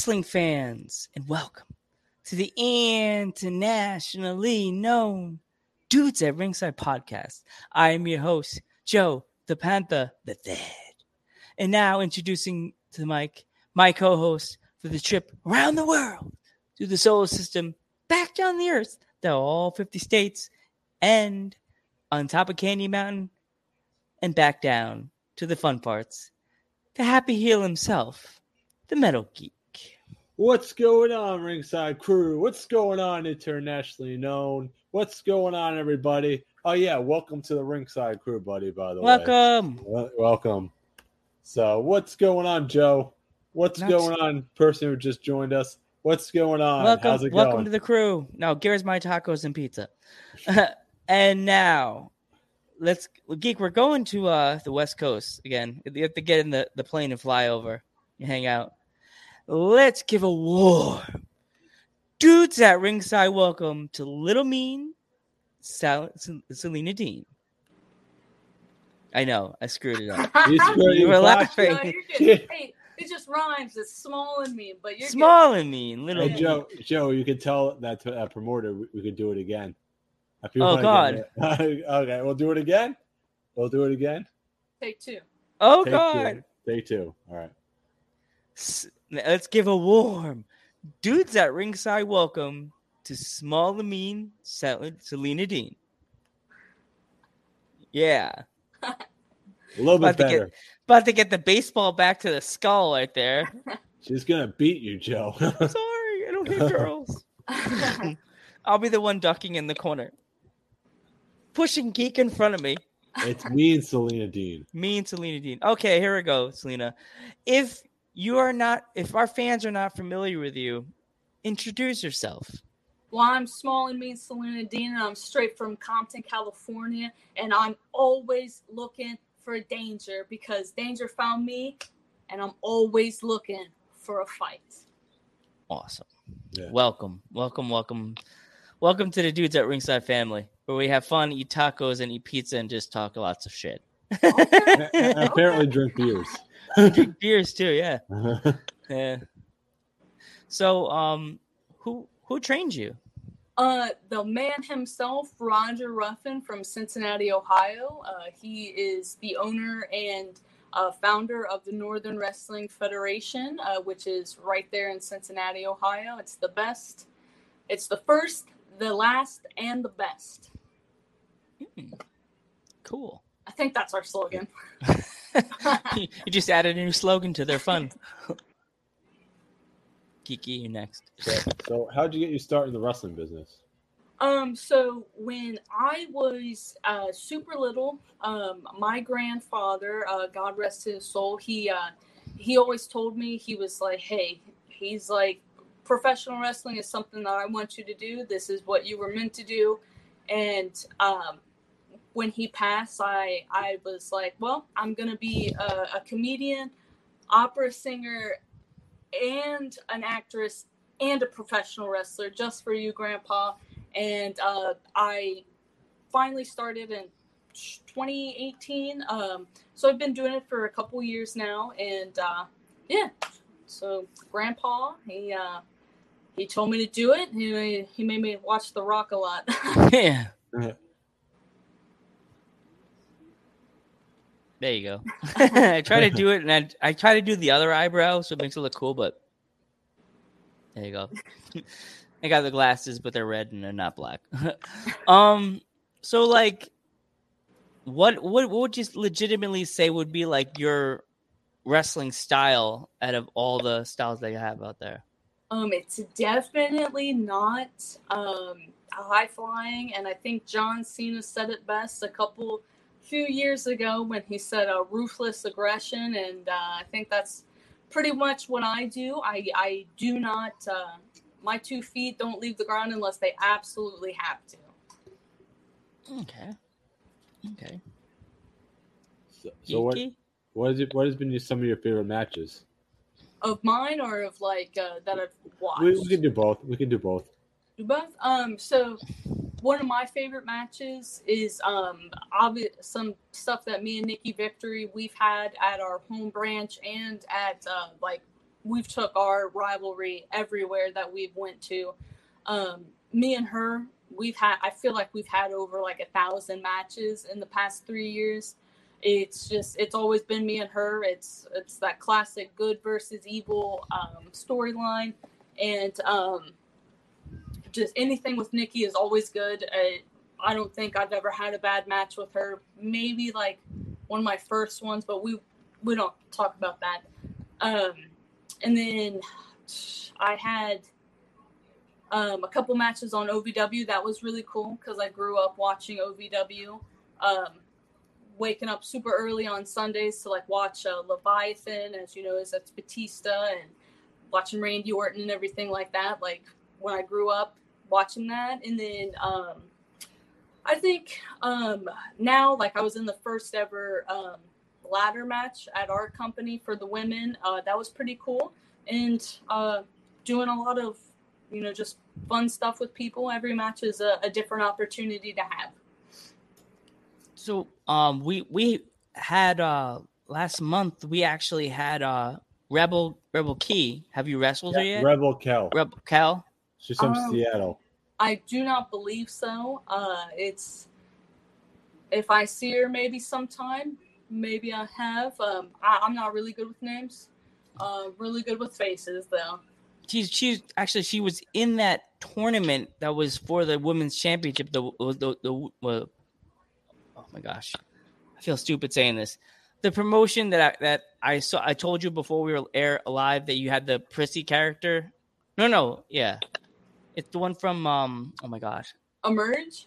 wrestling fans, and welcome to the internationally known Dudes at Ringside podcast. I am your host, Joe the Panther the Third. And now introducing to the mic my co-host for the trip around the world through the solar system, back down the earth to all 50 states, and on top of Candy Mountain, and back down to the fun parts. The happy heel himself, the Metal Geek. What's going on, Ringside Crew? What's going on, internationally known? What's going on, everybody? Oh yeah, welcome to the Ringside Crew, buddy. By the Welcome. way, Welcome. welcome. So, what's going on, Joe? What's Not- going on, person who just joined us? What's going on? welcome, How's it welcome going? to the crew. Now, here's my tacos and pizza. and now, let's geek. We're going to uh the West Coast again. You have to get in the the plane and fly over. You hang out. Let's give a warm dudes at ringside. Welcome to Little Mean, Sal- Selena Dean. I know I screwed it up. You screwed- You you were laughing. it. No, you're good. hey, it just rhymes. It's small and mean, but you're good. Small and mean, little. Hey mean. Joe, Joe, you could tell that to that promoter we, we could do it again. If you Oh, wanna get okay, we'll do it again. We'll do it again. Take two. Oh Take God. two. Take two. All right. S- Let's give a warm dudes at ringside welcome to small and mean Selena Dean. Yeah, A little bit About to get- better. about to get the baseball back to the skull right there. She's gonna beat you, Joe. Sorry, I don't hit girls. I'll be the one ducking in the corner, pushing geek in front of me. it's me and Selena Dean. Me and Selena Dean. Okay, here we go, Selena. If you are not, if our fans are not familiar with you, introduce yourself. well, I'm small and mean Selena Dean, and I'm straight from Compton, California, and I'm always looking for danger because danger found me, and I'm always looking for a fight. Awesome. Yeah. Welcome, welcome, welcome, welcome to the dudes at Ringside family, where we have fun, eat tacos, and eat pizza, and just talk lots of shit. A- a- Apparently, drink beers. Drink beers too, yeah, yeah. So, um, who who trained you? Uh, the man himself, Roger Ruffin from Cincinnati, Ohio. Uh, he is the owner and uh, founder of the Northern Wrestling Federation, uh, which is right there in Cincinnati, Ohio. It's the best. It's the first, the last, and the best. Hmm. Cool. I think that's our slogan. you you just added a new slogan to their fun. Kiki, you next. So, so how'd you get your start in the wrestling business? Um, so when I was uh, super little, um, my grandfather, uh, God rest his soul, he uh, he always told me he was like, "Hey, he's like, professional wrestling is something that I want you to do. This is what you were meant to do." And um, when he passed, I I was like, "Well, I'm gonna be a, a comedian, opera singer, and an actress." And a professional wrestler, just for you, Grandpa and uh, I finally started in 2018. Um, so I've been doing it for a couple years now, and uh, yeah. So Grandpa, he uh, he told me to do it. He he made me watch The Rock a lot. yeah. There you go. I try to do it, and I, I try to do the other eyebrow, so it makes it look cool. But there you go. I got the glasses, but they're red and they're not black. um, so like, what what what would you legitimately say would be like your wrestling style out of all the styles that you have out there? Um, it's definitely not um, high flying, and I think John Cena said it best a couple few years ago when he said uh, ruthless aggression, and uh, I think that's pretty much what I do. I I do not. Uh, my two feet don't leave the ground unless they absolutely have to. Okay. Okay. So, so what what is it? What has been your, some of your favorite matches? Of mine or of like uh, that I've watched. We, we can do both. We can do both. Both. Um, so one of my favorite matches is um obvious some stuff that me and Nikki Victory we've had at our home branch and at uh, like we've took our rivalry everywhere that we've went to. Um, me and her, we've had. I feel like we've had over like a thousand matches in the past three years. It's just it's always been me and her. It's it's that classic good versus evil um, storyline, and um, just anything with Nikki is always good. I, I don't think I've ever had a bad match with her. Maybe like one of my first ones, but we we don't talk about that. Um, and then I had um, a couple matches on OVW. That was really cool because I grew up watching OVW. Um, waking up super early on Sundays to like watch uh, Leviathan, as you know, is that's Batista and watching Randy Orton and everything like that. Like when I grew up watching that, and then um, I think um, now, like I was in the first ever um, ladder match at our company for the women. Uh, that was pretty cool, and uh, doing a lot of you know just fun stuff with people. Every match is a, a different opportunity to have. So um we we had uh last month we actually had uh Rebel Rebel Key. Have you wrestled her yet? Rebel Kel. Rebel Cal. She's from Um, Seattle. I do not believe so. Uh, it's if I see her maybe sometime, maybe I have. Um, I, I'm not really good with names. Uh, really good with faces though. She's she's actually she was in that tournament that was for the women's championship. The the the, the oh my gosh, I feel stupid saying this. The promotion that I, that I saw, I told you before we were air alive that you had the Prissy character. No, no, yeah, it's the one from um. Oh my gosh, Emerge.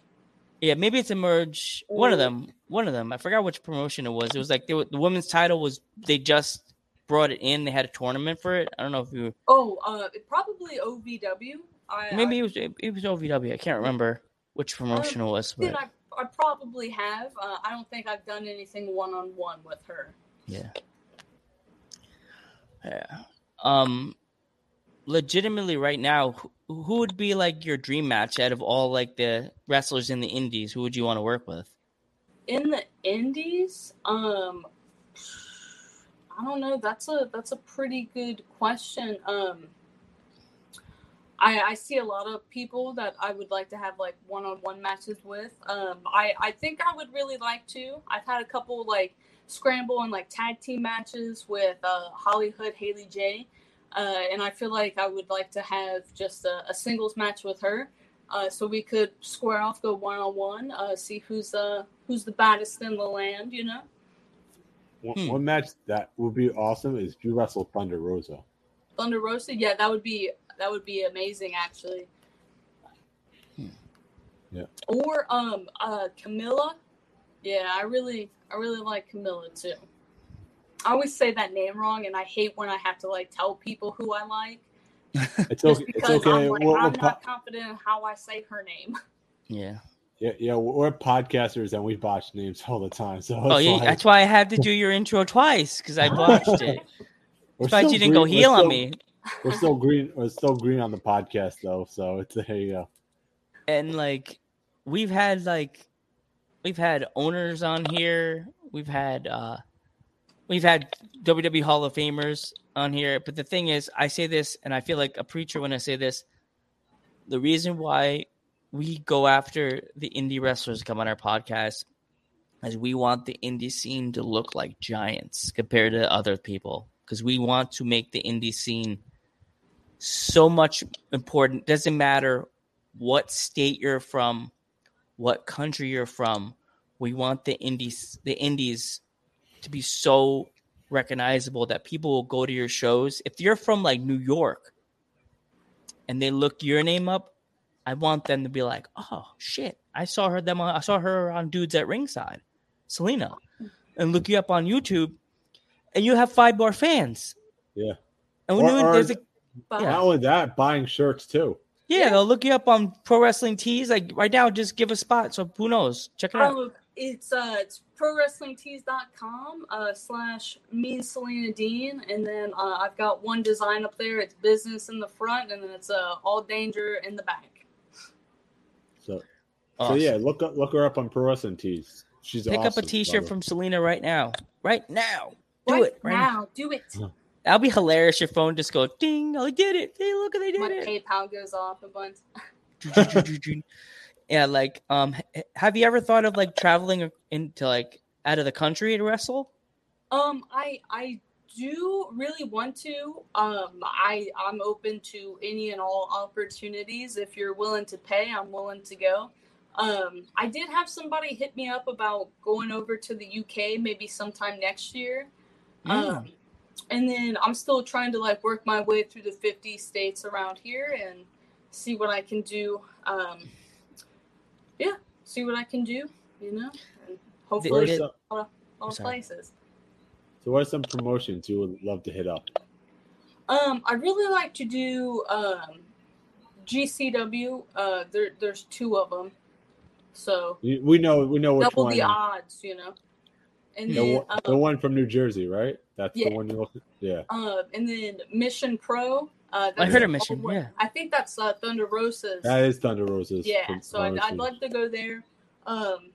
Yeah, maybe it's Emerge. One of them. One of them. I forgot which promotion it was. It was like were, the women's title was they just brought it in. They had a tournament for it. I don't know if you Oh, uh, probably OVW. I, maybe I, it was it was OVW. I can't remember which promotion it was, but I, I probably have. Uh, I don't think I've done anything one on one with her. yeah, yeah. Um, legitimately, right now, who, would be like your dream match out of all like the wrestlers in the Indies? Who would you want to work with? in the indies um i don't know that's a that's a pretty good question um I, I see a lot of people that I would like to have like one-on-one matches with. Um, I, I think I would really like to. I've had a couple like scramble and like tag team matches with uh, Hollywood Haley J, uh, and I feel like I would like to have just a, a singles match with her, uh, so we could square off, go one-on-one, uh, see who's uh who's the baddest in the land, you know. One, Hmm. one match that would be awesome is if you wrestle Thunder Rosa. Thunder Rosa, yeah, that would be that would be amazing actually. Hmm. Yeah. Or um uh Camilla. Yeah, I really I really like Camilla too. I always say that name wrong and I hate when I have to like tell people who I like It's just okay. It's okay. I'm like We're, we're I'm po- not confident in how I say her name. Yeah. yeah, yeah, we're podcasters and we botch names all the time. So Oh yeah, like- that's why I had to do your intro twice because I botched it. we're Surprised still you didn't go green- we're heel on me. We're still green. We're still green on the podcast though. So it's there you go. And like, we've had like, we've had owners on here. We've had uh, we've had WWE Hall of Famers on here. But the thing is, I say this, and I feel like a preacher when I say this. The reason why we go after the indie wrestlers come on our podcast is we want the indie scene to look like giants compared to other people because we want to make the indie scene so much important doesn't matter what state you're from what country you're from we want the indies the indies to be so recognizable that people will go to your shows if you're from like new york and they look your name up i want them to be like oh shit i saw her them on, i saw her on dudes at ringside selena and look you up on youtube and you have five more fans Yeah. and when Or- you, or- there's a But Yeah. Not only that, buying shirts too. yeah, Yeah. they'll look you up on pro wrestling tees. Like right now, just give a spot. So who knows? Check it out. It's uh, it's prowrestlingtees.com uh, slash me Selena Dean, and then uh, I've got one design up there. It's business in the front, and then it's uh, all danger in the back. So, so yeah, look up, look her up on Pro Wrestling Tees. She's Pick up a awesome, T-shirt from Selena right now. Right now. Do right it right now. Do it. That'll be hilarious. Your phone just go ding. I did it. Hey, look, they did it. My it. PayPal goes off a bunch. yeah, like um, have you ever thought of like traveling into like out of the country to wrestle? Um, I I do really want to. Um, I I'm open to any and all opportunities. If you're willing to pay, I'm willing to go. Um, I did have somebody hit me up about going over to the UK maybe sometime next year. Um, and then I'm still trying to like work my way through the 50 states around here and see what I can do. Um, yeah, see what I can do. You know, and What hopefully are Did- some- all all sorry. places. so, what are some promotions you would love to hit up? Um, I'd really like to do um, GCW. Uh, there, there's two of them, so We know, we know which double one. the odds, you know. And The, then, one- the um, one from New Jersey, right? That's Yeah. the one you're looking. Yeah. uh, and then Mission Pro. Uh, I heard a Mission, old yeah. I think that's uh, Thunder Rosa's. That is Thunder Rosa's. yeah, from- so I'd, I'd like to go there. Um,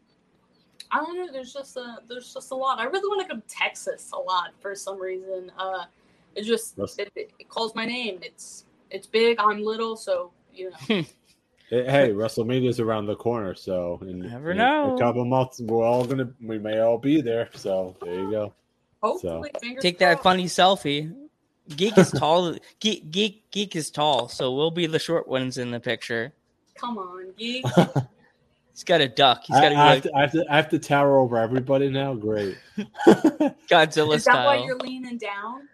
I don't know. There's just a there's just a lot. I really want to go to Texas a lot for some reason. Uh, it just it, it calls my name. It's it's big. I'm little, so you know. Hey, hey, WrestleMania's around the corner, so in, Never in know. a couple months we're all gonna we may all be there. So there you go. Hopefully, fingers Take that funny selfie. Geek is tall. Geek, geek, geek is tall, so we'll be the short ones in the picture. Come on, geek. He's got a duck. He's I, got to I have like to, I, have to, I have to tower over everybody now. Great. Godzilla Is that why you're leaning down?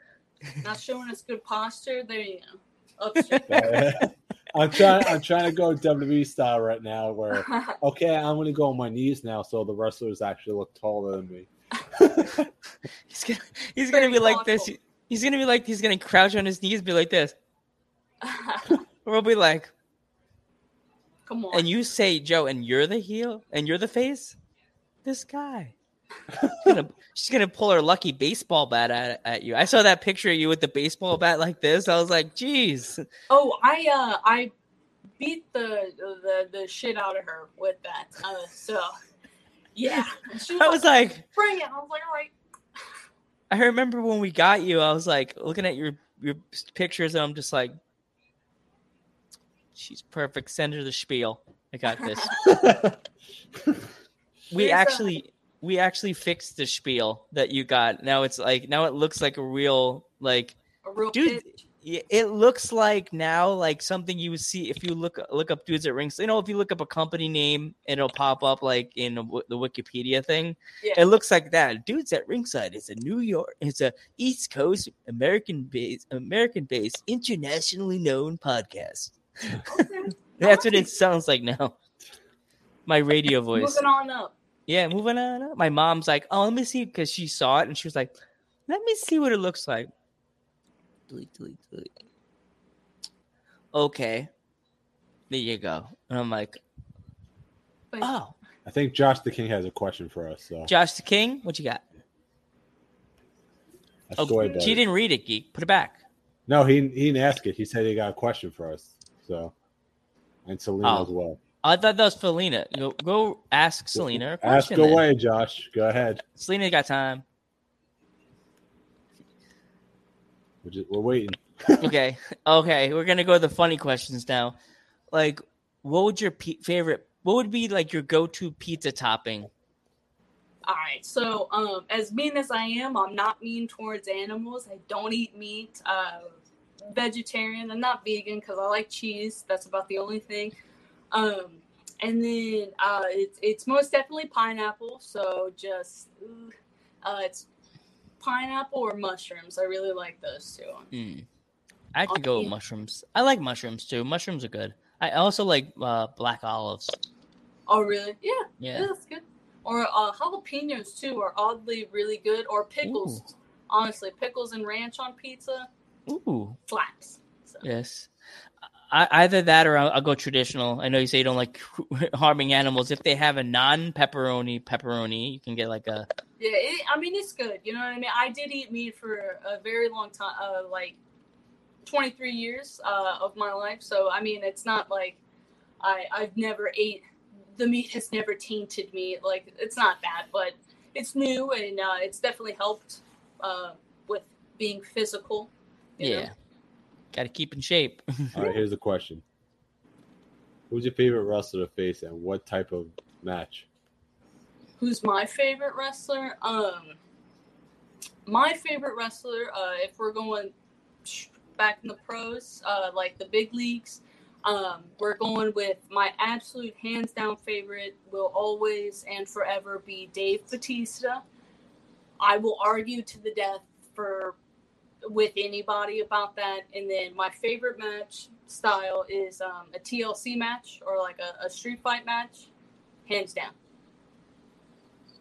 Not showing us good posture. There you go. Up. I'm trying. I'm trying to go WWE style right now, where okay, I'm gonna go on my knees now, so the wrestlers actually look taller than me. He's gonna, he's gonna Very be like this. He's gonna be like he's gonna crouch on his knees, be like this. We'll be like, Come on. and you say Joe, and you're the heel, and you're the face. This guy. She's gonna, she's gonna pull her lucky baseball bat at, at you. I saw that picture of you with the baseball bat like this. I was like, "Geez, oh, I uh I beat the the the shit out of her with that. Uh, so yeah, she I was like, bring it. I was like, all right. I remember when we got you. I was like looking at your your pictures, and I'm just like, she's perfect. Send her the spiel. I got this. we actually we actually fixed the spiel that you got. Now it's like now it looks like a real like A real Dude, pitch. It looks like now like something you would see if you look look up dudes at rings. You know, if you look up a company name, it'll pop up like in the the Wikipedia thing. Yeah. It looks like that. Dudes at ringside. It's a New York. It's a East Coast American based American based internationally known podcast. That's what it sounds like now. My radio voice. Moving on up. Yeah, moving on. Up. My mom's like, "Oh, let me see," because she saw it and she was like, "Let me see what it looks like." Delete, delete, delete. Okay, there you go. And I'm like, But "Oh, I think Josh the King has a question for us. So Josh the King, what you got?" that's Oh, the she didn't read it, geek. Put it back. No, he he didn't ask it. He said he got a question for us. So and Selena Oh. as well. I thought that was Felina. Go, go ask Selena. a Ask question then. away, Josh. Go ahead. Selena got time. We're, just, we're waiting. Okay, okay. We're gonna go to the funny questions now. Like, what would your pe- favorite? What would be like your go-to pizza topping? All right. So, um, as mean as I am, I'm not mean towards animals. I don't eat meat. Uh, vegetarian. I'm not vegan because I like cheese. That's about the only thing. Um, and then uh, it's it's most definitely pineapple. So just uh, it's pineapple or mushrooms. I really like those two. Hmm. I could go with mushrooms. I like mushrooms too. Mushrooms are good. I also like uh, black olives. Oh, really? Yeah. Yeah. Yeah, that's good. Or uh, jalapenos too are oddly really good. Or pickles. Honestly, pickles and ranch on pizza Ooh. slaps. So. Yes. I, either that or I'll, I'll go traditional. I know you say you don't like harming animals. If they have a non pepperoni pepperoni, you can get like a Yeah, it, I mean it's good. You know what I mean. I did eat meat for a very long time, uh, like twenty three years uh, of my life. So I mean, it's not like I I've never ate the meat has never tainted me. Like it's not that, but it's new and uh, it's definitely helped uh, with being physical. you know? Yeah. Got to keep in shape. All right, here's the question: Who's your favorite wrestler to face, and what type of match? who's my favorite wrestler? Um, my favorite wrestler, uh, if we're going back in the pros, uh, like the big leagues, um, we're going with my absolute hands down favorite will always and forever be Dave Batista. I will argue to the death for with anybody about that. And then my favorite match style is um, a TLC match or like a, a street fight match, hands down.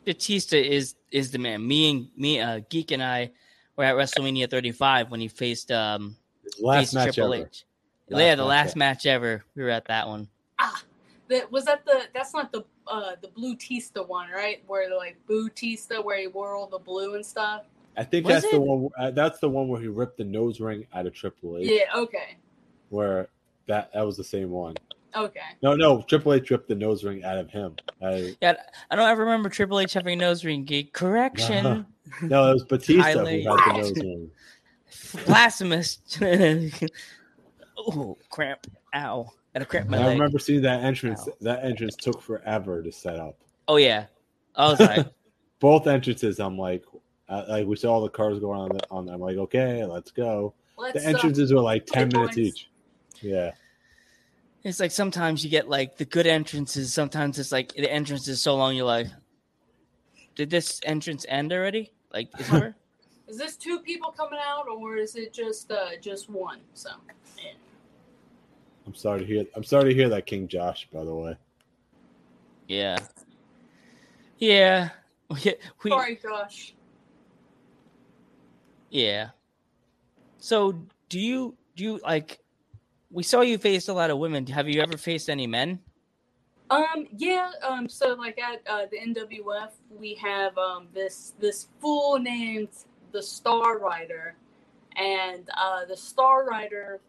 Batista is is the man. Me and me, uh, Geek and I were at WrestleMania 35 when he faced um last faced match Triple ever. H. Last yeah, the match last ever. match ever. We were at that one. Ah, that was that the that's not the uh the blue Tista one, right? Where like Boo Tista, where he wore all the blue and stuff. I think Was that's the one. Uh, that's the one where he ripped the nose ring out of Triple H. Yeah, okay, Where that that was the same one. okay. No, no, Triple H ripped the nose ring out of him. I, Yeah, I don't ever remember Triple H having a nose ring. Geek. Correction. no, it was Batista who Highlight. had the nose ring. Blasphemous. oh, cramp. Ow. Gotta cramp my I leg. remember seeing that entrance. Ow. That entrance took forever to set up. Oh, yeah. I was like, Both entrances, I'm like, uh, like we saw all the cars going on. The, on I'm like, okay, let's go. Let's The uh, entrances were like ten minutes boys. each. Yeah, it's like sometimes you get like the good entrances. Sometimes it's like the entrance is so long, you're like, did this entrance end already? Like, is there? is this two people coming out or is it just uh just one? So yeah. I'm sorry to hear. I'm sorry to hear that, King Josh. By the way, yeah. Yeah. We, we, sorry, Josh. Yeah. So do you do you like we saw you faced a lot of women. Have you ever faced any men? Um, yeah, um, so like at uh, the NWF, we have um, this this fool named the Star Rider, and uh, the Star Rider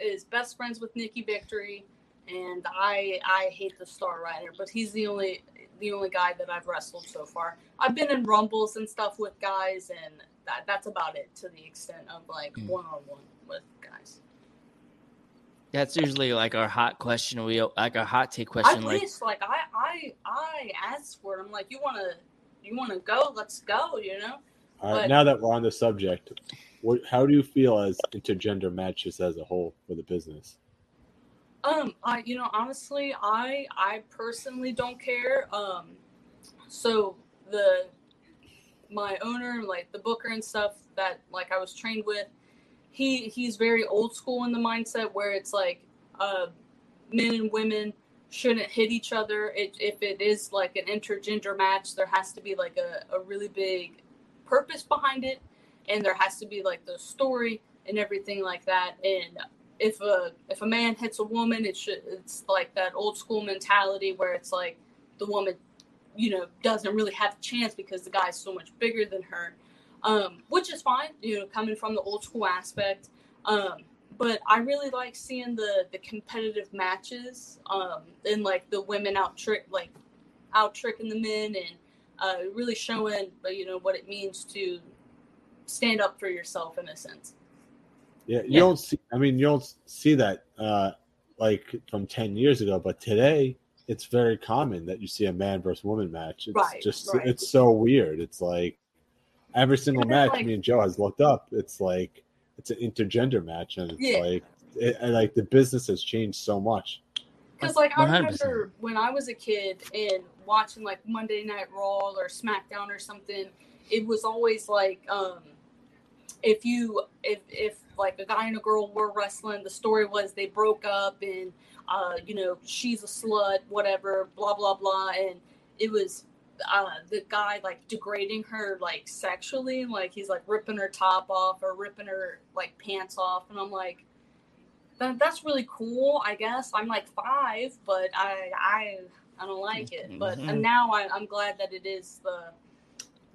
is best friends with Nikki Victory, and I I hate the Star Rider, but he's the only the only guy that I've wrestled so far. I've been in rumbles and stuff with guys, and that that's about it to the extent of like one on one with guys. That's usually like our hot question. We like our hot take I question. Like, wish, like, I, I, I asked for it. I'm like, you want to, you want to go? Let's go. You know? all right. But- Now that we're on the subject, what, how do you feel as intergender matches as a whole for the business? Um, I, you know, honestly, I, I personally don't care. Um, so the, my owner, like the booker and stuff that like I was trained with, he, he's very old school in the mindset where it's like, uh, men and women shouldn't hit each other. It, if it is like an intergender match, there has to be like a, a really big purpose behind it, and there has to be like the story and everything like that. And if a if a man hits a woman, it should it's like that old school mentality where it's like the woman, you know, doesn't really have a chance because the guy's so much bigger than her, um, which is fine, you know, coming from the old school aspect. Um, but I really like seeing the the competitive matches, um, and like the women out trick like out tricking the men and uh, really showing uh, you know what it means to stand up for yourself in a sense. Yeah, you Yeah. don't see. I mean, you don't see that uh, like from ten years ago, but today it's very common that you see a man versus woman match. It's Right, just right. it's so weird. It's like every single And match like- me and Joe has looked up. It's like it's an intergender match, and it's Yeah. like it, and, like the business has changed so much. Because like I 100%. remember when I was a kid and watching like Monday Night Raw or SmackDown or something, it was always like um, if you if if like a guy and a girl were wrestling, the story was they broke up and uh, you know she's a slut, whatever, blah blah blah, and it was uh, the guy like degrading her like sexually, like he's like ripping her top off or ripping her like pants off, and I'm like that, that's really cool. I guess I'm like five, but I I I don't like it. But Mhm. and now I, I'm glad that it is the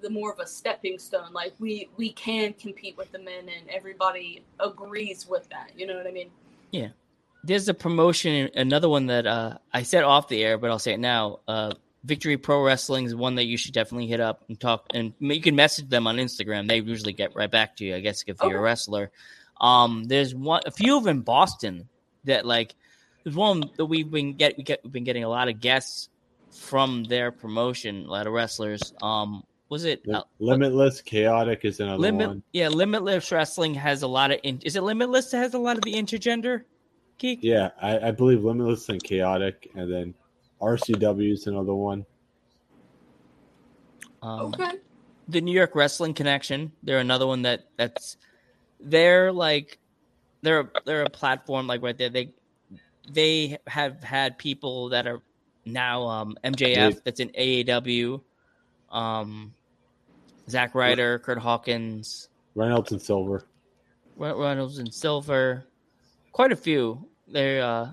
the more of a stepping stone. Like we we can compete with the men, and everybody agrees with that. You know what I mean? Yeah. There's a promotion, another one that uh, I said off the air, but I'll say it now. Uh, Victory Pro Wrestling is one that you should definitely hit up and talk. And you can message them on Instagram. They usually get right back to you. I guess if you're Okay. a wrestler. Um, there's one, a few of them in Boston that like. There's one that we've been get we get we've been getting a lot of guests from their promotion. A lot of wrestlers. Um, was it Lim- uh, Limitless Chaotic is another Limit? one. Yeah, Limitless Wrestling has a lot of. In, is it Limitless that has a lot of the intergender? Geek. Yeah, I, I believe Limitless and Chaotic, and then RCW is another one. Um, Okay. the New York Wrestling Connection. They're another one that that's they're like they're they're a platform like right there. They they have had people that are now um, MJF They- that's in AAW, um, Zack Ryder, Kurt Hawkins, Reynolds and Silver. Reynolds and Silver, quite a few. They're uh,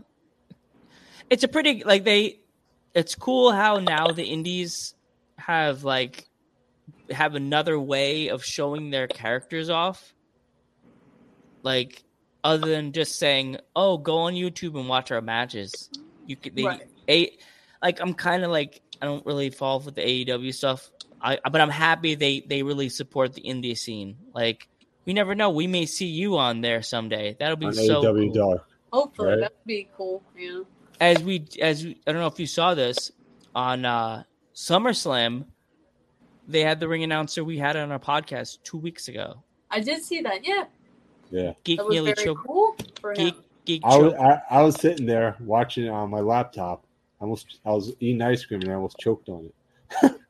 it's a pretty like they. It's cool how now the indies have like have another way of showing their characters off. Like other than just saying, "Oh, go on YouTube and watch our matches." You could they Right. a like I'm kind of like I don't really fall for the AEW stuff. I but I'm happy they they really support the indie scene. Like we never know, we may see you on there someday. That'll be on so AEW cool. Dark. Hopefully Right. that'd be cool. Yeah. As we as we, I don't know if you saw this on uh SummerSlam, they had the ring announcer we had on our podcast two weeks ago. I did see that. Yeah. Yeah, Geek That was nearly very choked. cool for Geek him. geek I was. I, I was sitting there watching it on my laptop. I almost I was eating ice cream and I almost choked on it.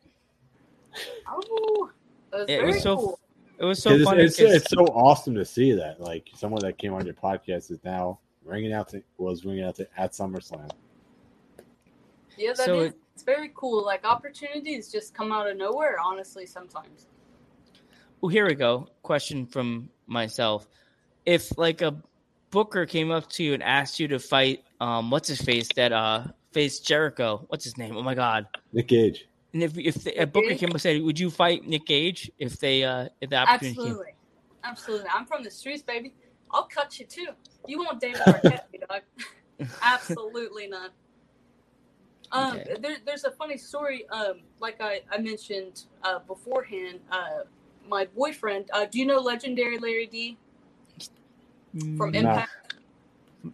Oh, was It was so cool. It was so 'Cause funny. it's, 'cause- it's, it's so awesome to see that like someone that came on your podcast is now ringing out to was ringing out to at SummerSlam. Yeah, that is. So it- it's very cool. Like opportunities just come out of nowhere. Honestly, sometimes. Well, here we go. Question from myself: If like a booker came up to you and asked you to fight, um, what's his face that uh faced Jericho? What's his name? Oh my god! Nick Gage. And if if the, a booker and said, "Would you fight Nick Gage if they uh if the opportunity came?" Absolutely, absolutely. I'm from the streets, baby. I'll cut you too. You won't David Arquette, me, dog. Absolutely not. Um, Okay. there, there's a funny story. Um, like I, I mentioned uh, beforehand, uh, my boyfriend. Uh, do you know legendary Larry D from Mm, No. Impact?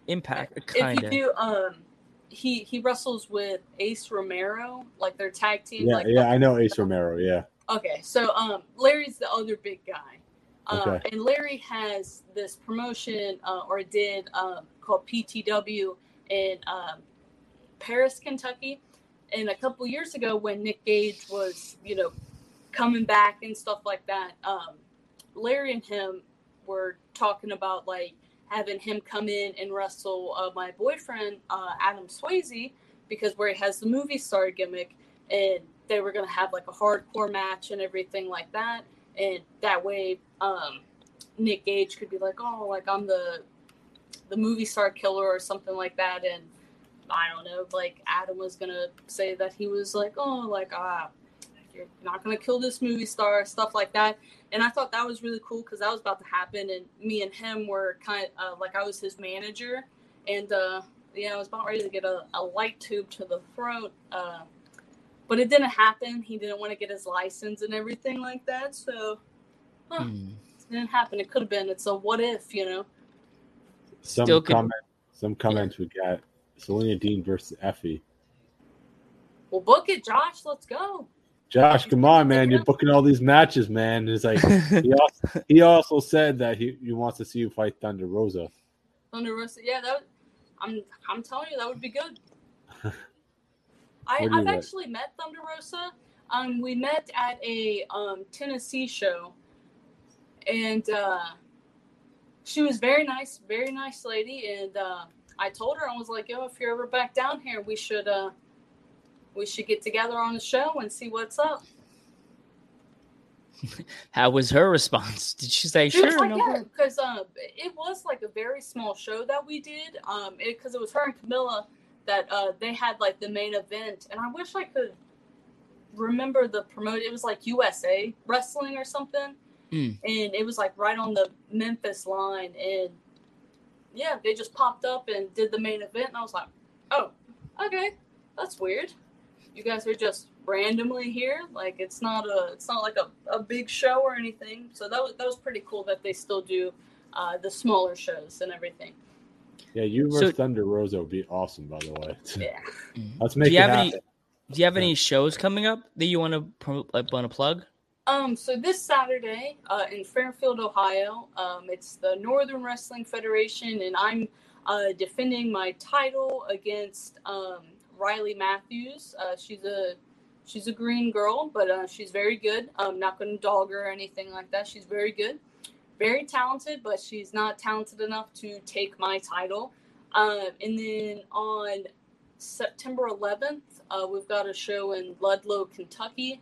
Impact, If you do, um, he he wrestles with Ace Romero, like their tag team. Yeah, like yeah, I know Ace Romero. Yeah, Okay, so um, Larry's the other big guy, uh, Okay. and Larry has this promotion uh, or did um, called PTW in um, Paris, Kentucky, and a couple years ago when Nick Gage was, you know, coming back and stuff like that, um, Larry and him were talking about like having him come in and wrestle uh, my boyfriend uh, Adam Swayze because where he has the movie star gimmick and they were gonna have like a hardcore match and everything like that, and that way, um, Nick Gage could be like, "Oh, like I'm the the movie star killer" or something like that, and I don't know, like Adam was gonna say that he was like, "Oh, like ah, you're not gonna kill this movie star," stuff like that, and I thought that was really cool because that was about to happen, and me and him were kind of uh, like I was his manager, and uh, yeah, I was about ready to get a, a light tube to the throat. Uh, but it didn't happen. He didn't want to get his license and everything like that. So huh, Hmm. it didn't happen. It could have been. It's a what if, you know? some Still could- comment, some comments we got. Selena Dean versus Effie. Well, book it, Josh. Let's go. Josh, come on, man! You're booking all these matches, man. It's like he also, he also said that he, he wants to see you fight Thunder Rosa. Thunder Rosa. Yeah, that. Would, I'm. I'm telling you, that would be good. I, What do you I've bet? actually met Thunder Rosa. Um, we met at a um, Tennessee show, and uh, she was very nice, very nice lady. And uh, I told her I was like, "Yo, if you're ever back down here, we should uh, we should get together on a show and see what's up." How was her response? Did she say She sure? like, no yeah, because um, it was like a very small show that we did. Um, because it, was her and Camilla that uh they had like the main event, and I wish I could remember the promote. It was like USA Wrestling or something, Mm. and it was like right on the Memphis line, and yeah, they just popped up and did the main event, and I was like, oh, okay, that's weird. You guys are just randomly here. Like it's not a it's not like a, a big show or anything. So that was that was pretty cool that they still do uh, the smaller shows and everything. Yeah, you So- versus Thunder Rosa would be awesome, by the way. Yeah. Let's Do make you it have happen. any? Do you have any shows coming up that you want to pro- like want to plug? Um, so this Saturday uh, in Fairfield, Ohio, um, it's the Northern Wrestling Federation, and I'm uh, defending my title against um, Riley Matthews. Uh, she's a she's a green girl, but uh, she's very good. I'm not going to dog her or anything like that. She's very good, very talented, but she's not talented enough to take my title. Um, and then on September 11th, uh, we've got a show in Ludlow, Kentucky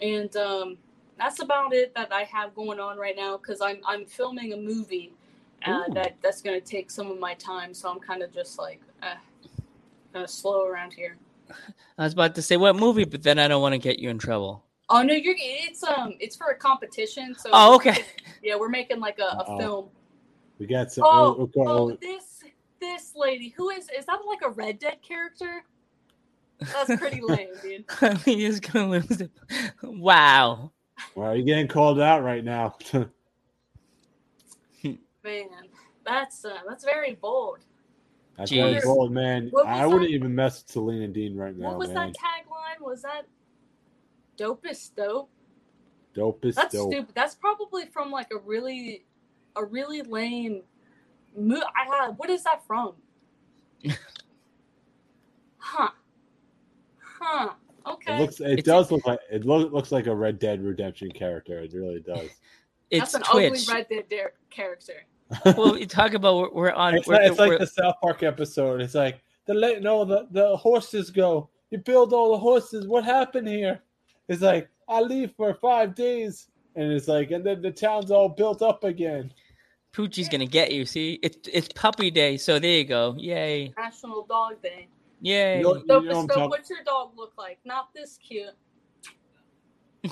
and um, that's about it that I have going on right now because I'm I'm filming a movie uh, that that's going to take some of my time, so I'm kind of just like uh, kind of slow around here. I was about to say what movie, but then I don't want to get you in trouble. Oh no, you're it's um it's for a competition, so Oh, okay. yeah, we're making like a, a film. We got some. Oh, oh, oh, Oh, oh, this this lady who is is that like a Red Dead character? That's pretty lame, dude. he is gonna lose it. Wow. well, you're getting called out right now. Man, that's uh, that's very bold. That's very Jeez. bold, man. What was I wouldn't that? even mess with Selena Dean right now, what was man. that tagline? Was that dopest dope? Dope is That's dope. stupid. That's probably from like a really, a really lame. Mo- I, uh, what is that from? huh. Huh. Okay. It looks. It It's- does look like. It loo- looks like a Red Dead Redemption character. It really does. It's That's an Twitch. ugly Red Dead Dare character. Well, you talk about we're, we're on. it's we're, like, it's like we're- the South Park episode. It's like the la- no the the horses go. You build all the horses. What happened here? It's like I leave for five days, and it's like, and then the town's all built up again. Poochie's gonna get you. See, it's it's puppy day, so there you go. Yay, National Dog Day. yay. You know, you Dopest know what I'm dope. talking- What's your dog look like? Not this cute.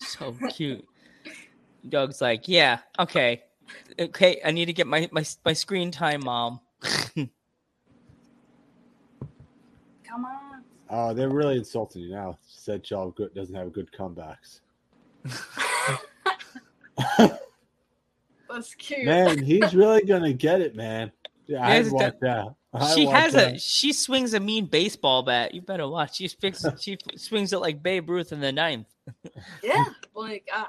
so cute. Dog's like, yeah, okay, okay. I need to get my my my screen time, mom. Come on. Oh, they're really insulting you now. Said Shaw good doesn't have good comebacks. That's cute. man, he's really gonna get it, man. Yeah, I Yes, want that. I she want has that. a she swings a mean baseball bat. You better watch. She fix, she swings it like Babe Ruth in the ninth. yeah, like uh,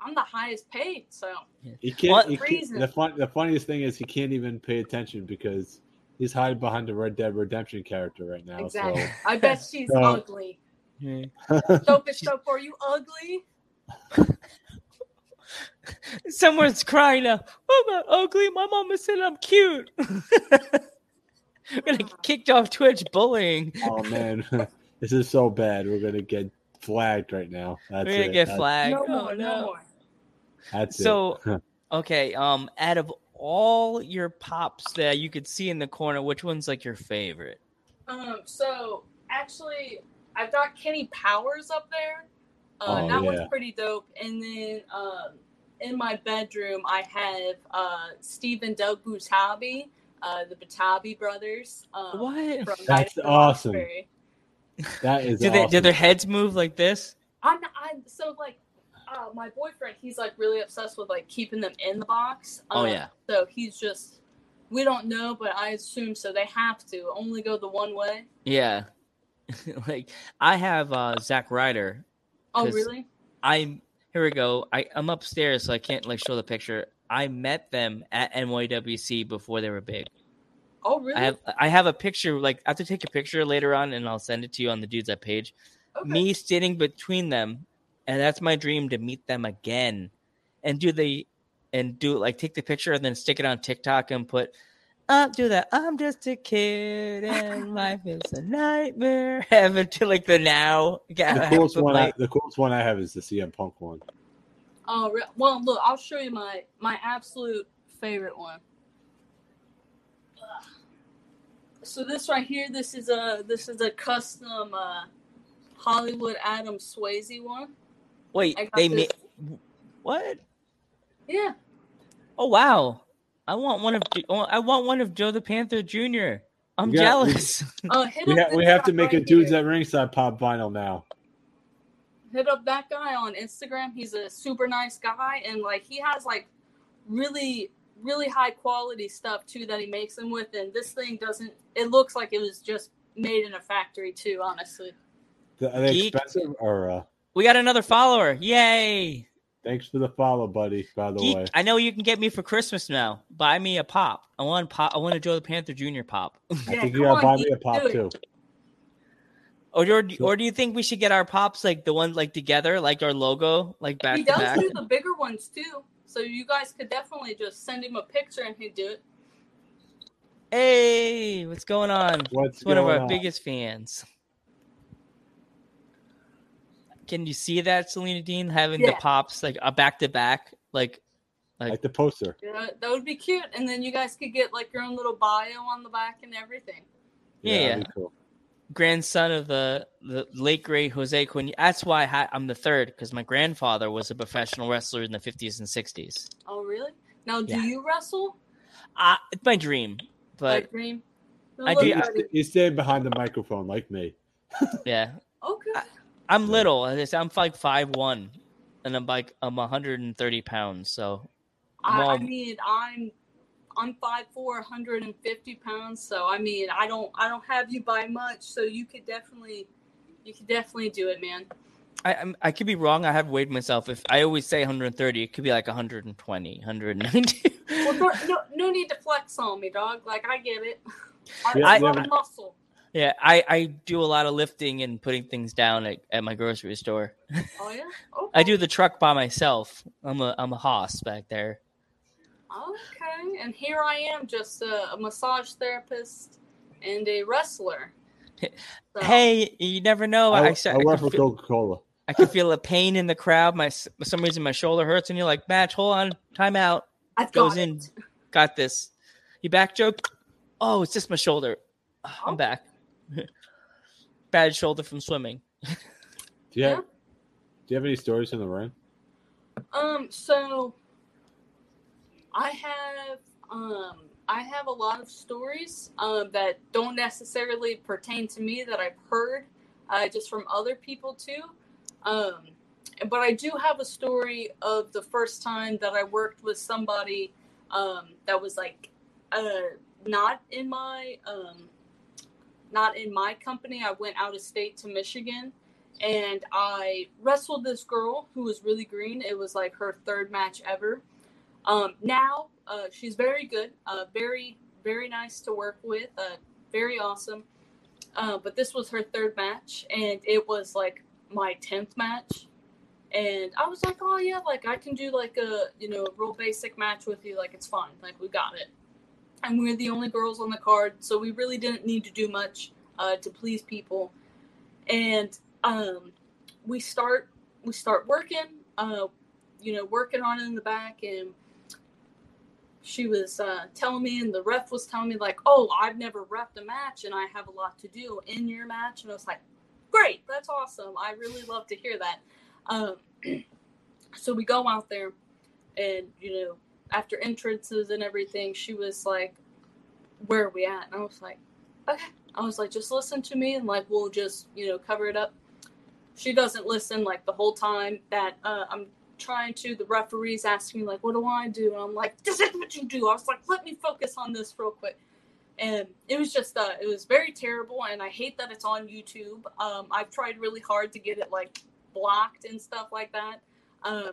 I'm the highest paid, so He can't. What he can't- reason? the fun. The funniest thing is he can't even pay attention because he's hiding behind the Red Dead Redemption character right now. exactly. I bet she's So- ugly. Yeah. So Dopest dope, are you ugly? Someone's crying now. I'm not ugly. My mama said I'm cute. We're gonna get kicked off Twitch bullying. oh man, this is so bad. We're gonna get flagged right now. That's We're gonna it. get That's, flagged. no Oh, more, no, no. more. That's So- it. Okay, um, out of all your pops that you could see in the corner, which one's like your favorite? Um, so actually, I've got Kenny Powers up there. Uh, Oh, that yeah. one's pretty dope. And then um, in my bedroom, I have uh, Steve and Doug Butabi, uh, the Butabi brothers. Um, What? From That's Night awesome. That is. Do they do their heads move like this? I'm, I'm so like, uh, my boyfriend, he's like really obsessed with like keeping them in the box. Oh Um, yeah. So he's just, we don't know, but I assume so. They have to only go the one way. Yeah. like I have uh Zack Ryder. Oh really? I'm here we go. I, I'm upstairs so I can't like show the picture. I met them at NYWC before they were big. Oh, really? I have I have a picture like I have to take a picture later on and I'll send it to you on the dudes at page. okay. Me sitting between them, and that's my dream to meet them again. And do the and do like take the picture and then stick it on TikTok and put uh do that. I'm just a kid and life is a nightmare. Have it to like the now. Yeah, The coolest put one. I, the coolest one I have is the CM Punk one. Oh, re- well, look, I'll show you my my absolute favorite one. Ugh. So this right here, this is a this is a custom uh, Hollywood Adam Swayze one. Wait, they this- made what? Yeah, Oh wow! I want one of I want one of Joe the Panther Jr. I'm We got- we- jealous. Uh, We, ha- we have to guy make a dudes here. at ringside pop vinyl now. hit up that guy on Instagram. He's a super nice guy, and like he has like really, really high quality stuff too that he makes them with. And this thing doesn't. It looks like it was just made in a factory too. Honestly, Th- Are they Geek. expensive or? Uh, we got another follower. Yay! thanks for the follow, buddy. By the Geek, way, I know you can get me for Christmas now. Buy me a pop. I want pop. I want a Joe the Panther Jr. pop. I Yeah, think you come gotta on, buy me a pop too. Or do, or do you think we should get our pops like the ones like together, like our logo, like back he to does back? do the bigger ones too. So you guys could definitely just send him a picture and he'd do it. Hey, what's going on? What's It's one of our on? biggest fans. Can you see that, Selena Dean, having the pops like a back to back, like like like the poster. Yeah, that would be cute. And then you guys could get like your own little bio on the back and everything. Yeah, that'd cool. grandson of the the late great Jose Quinn. That's why I, I'm the third because my grandfather was a professional wrestler in the 50s and 60s. Oh, really? Now, do Yeah. you wrestle? Uh, it's my dream, but like dream. I do- at it. You stay behind the microphone like me. yeah, Okay. I'm Yeah. little. I just- I'm like five one, and I'm like I'm 130 pounds. So I, I mean, I'm I'm five four, 150 pounds. So I mean, I don't I don't have you by much. So you could definitely you could definitely do it, man. I I'm, I could be wrong. I have weighed myself. If I always say 130, it could be like 120, 190. Well, no, no, no need to flex on me, dog. Like I get it. I, Yeah, I yeah, love but- muscle. Yeah, I I do a lot of lifting and putting things down at, at my grocery store. Oh yeah. Okay. I do the truck by myself. I'm a I'm a hoss back there. Okay, and here I am, just a, a massage therapist and a wrestler. So, Hey, you never know. I, I, I, I, I, work can for Coca Cola. I can feel a pain in the crowd. My for some reason my shoulder hurts, and you're like, "Match, hold on, time out." I've Goes got in. Got this. You back, joke? Oh, it's just my shoulder. Oh. I'm back. Bad shoulder from swimming. Do you, have, Yeah. do you have any stories in the ring? Um, so I have um I have a lot of stories um that don't necessarily pertain to me that I've heard uh, just from other people too. Um, but I do have a story of the first time that I worked with somebody um that was like uh not in my um not in my company. I went out of state to Michigan and I wrestled this girl who was really green. It was like her third match ever. Um, now uh, she's very good, uh, very very nice to work with, uh, very awesome. Uh, but this was her third match, and it was like my tenth match. And I was like, oh yeah, like I can do like a you know real basic match with you, like it's fine, like we got it. And we are the only girls on the card, so we really didn't need to do much uh, to please people. And um, we start we start working, uh, you know, working on it in the back, and she was uh, telling me, and the ref was telling me like, "Oh, I've never repped a match, and I have a lot to do in your match." And I was like, "Great, that's awesome. I really love to hear that." Um, so we go out there, and you know, after entrances and everything, she was like, "Where are we at?" And I was like, "Okay." I was like, "Just listen to me, and like we'll just you know cover it up." She doesn't listen like the whole time that uh, I'm trying to. The referee's asking me like, "What do I do?" And I'm like, "This is what you do." I was like, "Let me focus on this real quick." And it was just, uh, it was very terrible, and I hate that it's on YouTube. Um, I've tried really hard to get it like blocked and stuff like that. Um,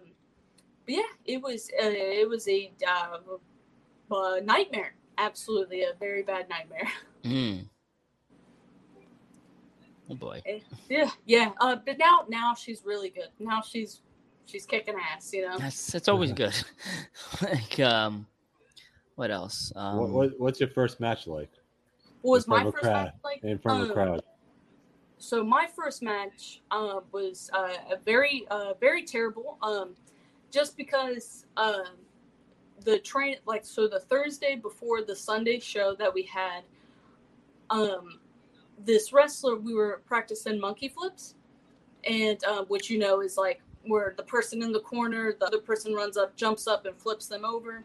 yeah, it was, uh, it was a uh, uh, nightmare. Absolutely, a very bad nightmare. Mm. Oh boy. Yeah, yeah. Uh, but now, now she's really good. Now she's, she's kicking ass. You know. That's that's always good. like um, what else? Um, what, what, what's your first match like What was in front my of a first crowd? match like? in front of a Um, crowd? So my first match uh, was uh, a very, uh, very terrible. Um, just because um, the train, like, so the Thursday before the Sunday show that we had, um, this wrestler we were practicing monkey flips, and uh, which you know is like where the person in the corner, the other person runs up, jumps up, and flips them over.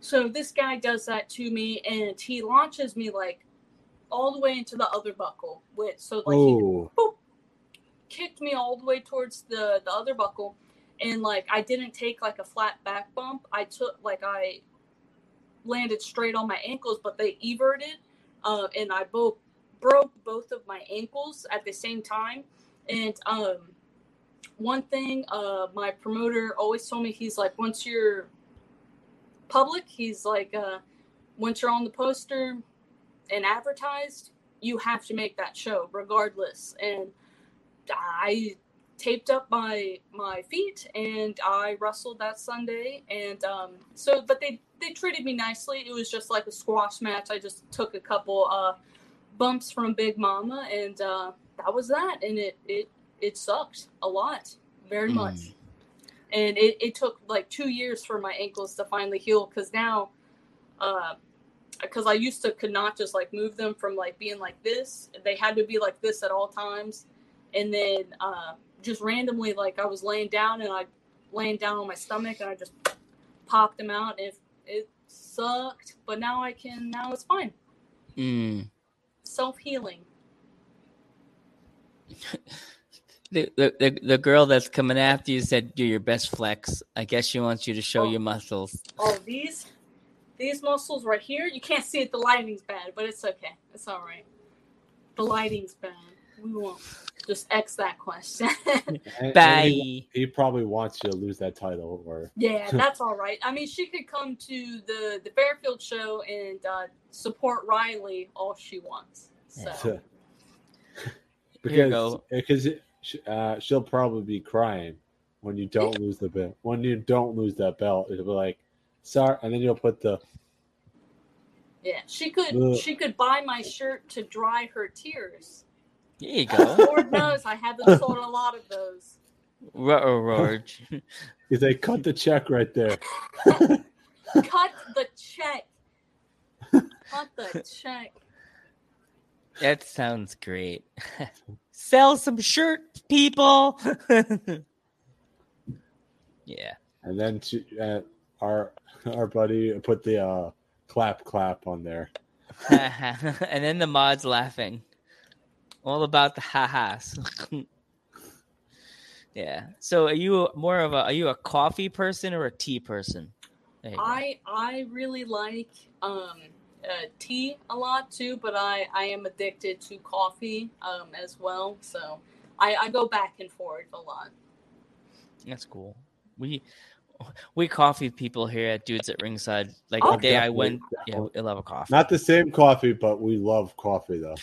So this guy does that to me, and he launches me like all the way into the other buckle. With so like he Oh, boop, kicked me all the way towards the the other buckle, and like I didn't take like a flat back bump. I took like I landed straight on my ankles, but they everted, uh, and I both broke both of my ankles at the same time. And um, one thing, uh, my promoter always told me, he's like, once you're public, he's like, uh, once you're on the poster and advertised, you have to make that show regardless. And I taped up my my feet and I wrestled that Sunday. And um, so, but they they treated me nicely. It was just like a squash match. I just took a couple uh, bumps from Big Mama, and uh, that was that. And it it it sucked a lot, very Mm. much. And it, it took like two years for my ankles to finally heal because now, because I used to could not just like move them from like being like this. They had to be like this at all times. And then uh, just randomly, like I was laying down and I laying down on my stomach and I just popped them out. And it, it sucked, but now I can. Now it's fine. Mm. Self healing. The, the, the, girl that's coming after you said do your best flex. I guess she wants you to show Oh. your muscles. Oh, these these muscles right here. You can't see it. The lighting's bad, but it's okay. It's all right. The lighting's bad. We won't just X that question. and- and he, he probably wants you to lose that title, or yeah, that's all right. I mean, she could come to the the Fairfield show and uh, support Riley all she wants. So Here you because go. because it- uh, she'll probably be crying when you don't lose the belt. When you don't lose that belt, it'll be like, sorry, and then you'll put the yeah, she could Ugh. she could buy my shirt to dry her tears. There you go. Lord knows I haven't sold a lot of those. Ruh Rorge. he's like, cut the check right there. Cut the check. Cut the check. That sounds great. Sell some shirts, people. yeah. And then she, uh, our our buddy put the uh, clap clap on there. and then the mods laughing. All about the ha-has. yeah. So are you more of a are you a coffee person or a tea person? There you go. I I really like um, uh, tea a lot too, but I I am addicted to coffee um, as well. So I, I go back and forth a lot. That's cool. We we coffee people here at Dudes at Ringside. Like Oh, the day I went, yeah, definitely. I love a coffee. Not the same coffee, but we love coffee though.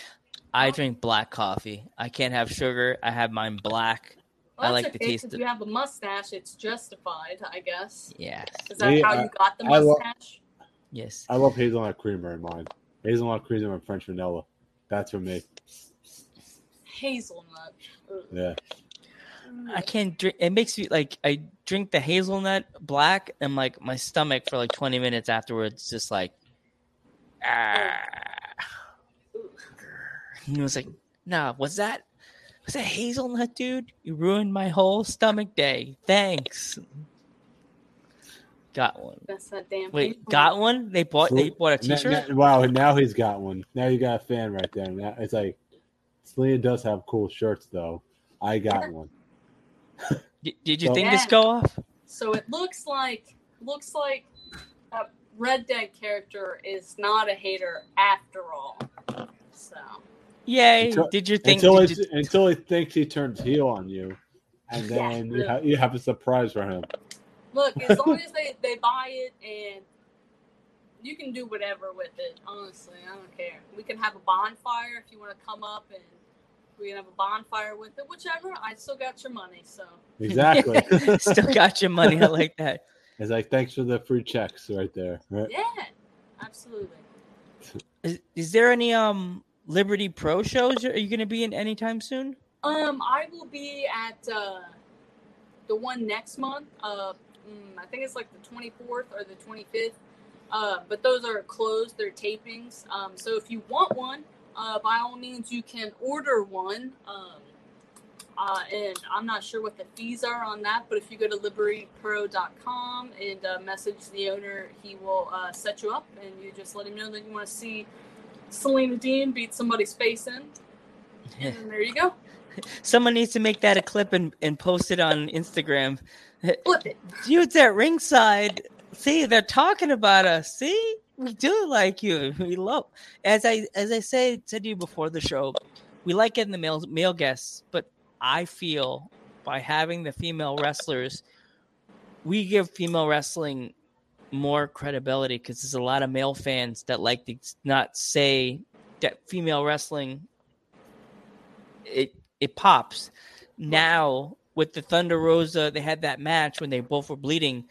I drink black coffee. I can't have sugar. I have mine black. I like that's the okay, taste 'cause of- you have a mustache. It's justified, I guess. Yeah. Is that Me, how I- you got the I lo- mustache? Yes. I love hazelnut creamer in mine. Hazelnut creamer and French vanilla. That's for me. Hazelnut. Ugh. Yeah. I can't drink. It makes me like I drink the hazelnut black, and like my stomach for like twenty minutes afterwards, just like ah. And it was like, nah, was that was that hazelnut, dude? You ruined my whole stomach day. Thanks. Got one. That's that damn. Wait, hazelnut. got one? They bought. They bought a Now- T-shirt. now- wow, now he's got one. Now you got a fan right there. Now it's like Selena does have cool shirts though. I got one. Did, did your So- thing just Yeah. go off? So it looks like looks like a Red Dead character is not a hater after all. So Yay! Until- did your thing? until, did he, you- until he thinks he turns heel on you, and Yeah. then you, ha- you have a surprise for him. look, as long as they, they buy it and you can do whatever with it, honestly, I don't care. We can have a bonfire if you want to come up and we can have a bonfire with it, whichever. I still got your money, so Exactly. Still got your money. I like that. it's like thanks for the free checks right there. Right? yeah, absolutely. Is, is there any um Liberty Pro shows? Are you going to be in anytime soon? Um, I will be at uh, the one next month. Uh, mm, I think it's like the 24th or the 25th. Uh, but those are closed. They're tapings. Um, so if you want one, uh, by all means, you can order one. Um, uh, and I'm not sure what the fees are on that, but if you go to libertypro.com and uh, message the owner, he will uh, set you up, and you just let him know that you want to see Selena Dean beat somebody's face in, and there you go. Someone needs to make that a clip and, and post it on Instagram. Flip it. Dudes at ringside, see, they're talking about us. See, we do like you. We love, as I as I said said to you before the show, we like getting the male male guests, but I feel by having the female wrestlers, we give female wrestling more credibility because there's a lot of male fans that like to not say that female wrestling it it pops. Now with the Thunder Rosa, they had that match when they both were bleeding.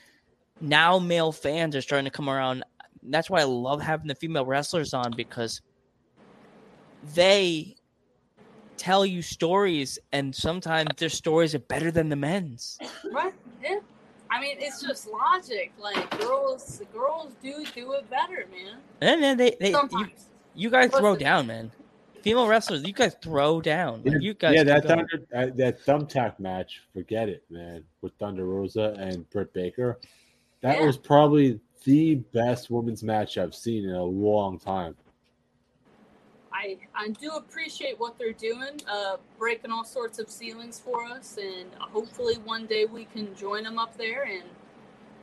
Now male fans are starting to come around. That's why I love having the female wrestlers on because they tell you stories, and sometimes their stories are better than the men's. Right? Yeah. I mean, it's just logic. Like girls, girls do do it better, man. And then they, they you, you guys throw Listen. down, man. Female wrestlers, you guys throw down. Like, you guys yeah, that. Thunder, uh, that thumbtack match, forget it, man. With Thunder Rosa and Britt Baker, that Yeah. was probably the best women's match I've seen in a long time. I I do appreciate what they're doing, uh, breaking all sorts of ceilings for us, and hopefully one day we can join them up there and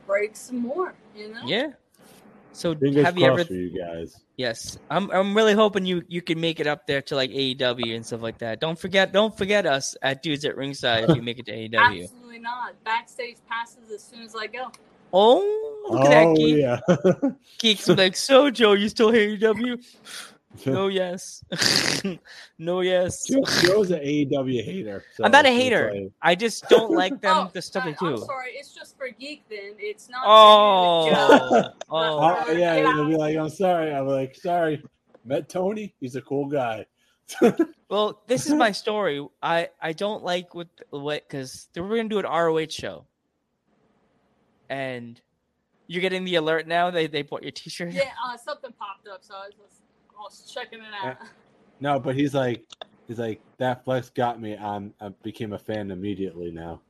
break some more. You know? Yeah. So Fingers have you ever? for you guys. Yes, I'm. I'm really hoping you you can make it up there to like AEW and stuff like that. Don't forget. Don't forget us at dudes at ringside if you make it to AEW. Absolutely not. Backstage passes as soon as I go. Oh, look at that oh geek. yeah. Geeks like, so Joe, you still hate AEW? No, yes. no, yes. Joe, Joe's an AEW hater. so I'm not a hater. like- I just don't like them. Oh, the stuff I, they I'm do. sorry. It's just for geek. Then it's not. Oh, Joe. oh, Oh, yeah, Get they'll be like, I'm sorry. I'm like, sorry. Met Tony. He's a cool guy. Well, this is my story. I I don't like what what because they were gonna do an ROH show, and you're getting the alert now. They they bought your T-shirt. Yeah, uh, something popped up, so I was, just, I was checking it out. No, but he's like, he's like that flex got me. I'm, I became a fan immediately now.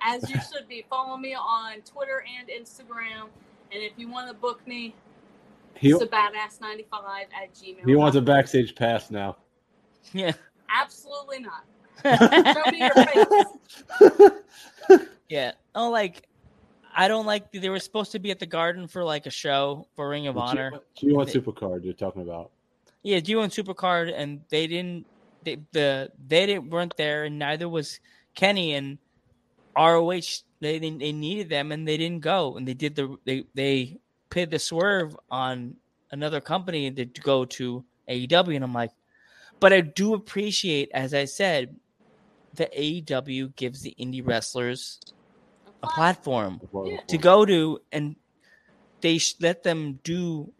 As you should be. Follow me on Twitter and Instagram, and if you want to book me, He it's a badass95 at gmail. he wants a backstage pass now. Yeah. Absolutely not. Show me your face. yeah. Oh, like I don't like. They were supposed to be at the Garden for like a show for Ring of Honor. Wants They- Supercard. You're talking about. Yeah, G1 Supercard, and they didn't. They, the they didn't weren't there, and neither was Kenny and ROH. They they needed them, and they didn't go, and they did the they they paid the swerve on another company to go to AEW, and I'm like, but I do appreciate, as I said, that AEW gives the indie wrestlers a platform Yeah. to go to and they sh- let them do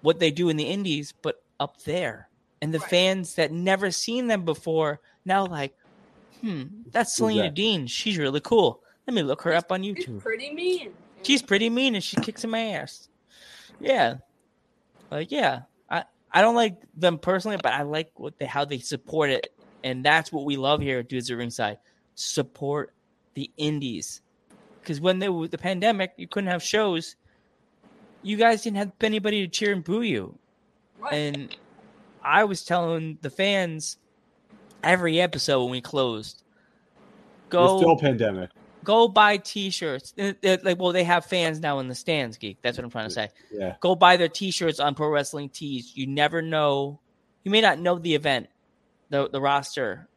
what they do in the indies but up there. And the Right. fans that never seen them before now like hmm that's selena dean. She's really cool. Let me look her up on She's youtube. pretty mean. she's pretty mean and she kicks in my ass. Yeah. Like yeah i i don't like them personally but i like what they how they support it. And that's what we love here at dudes at ringside. Support the indies. Because when there was the pandemic you couldn't have shows. You guys didn't have anybody to cheer and boo you. Right. and i was telling the fans every episode when we closed It's go still pandemic. go buy t-shirts. Uh, like well they have fans now in the stands geek. That's what i'm trying to say. Yeah. go buy their t-shirts on pro wrestling tees. You never know. You may not know the event the the roster you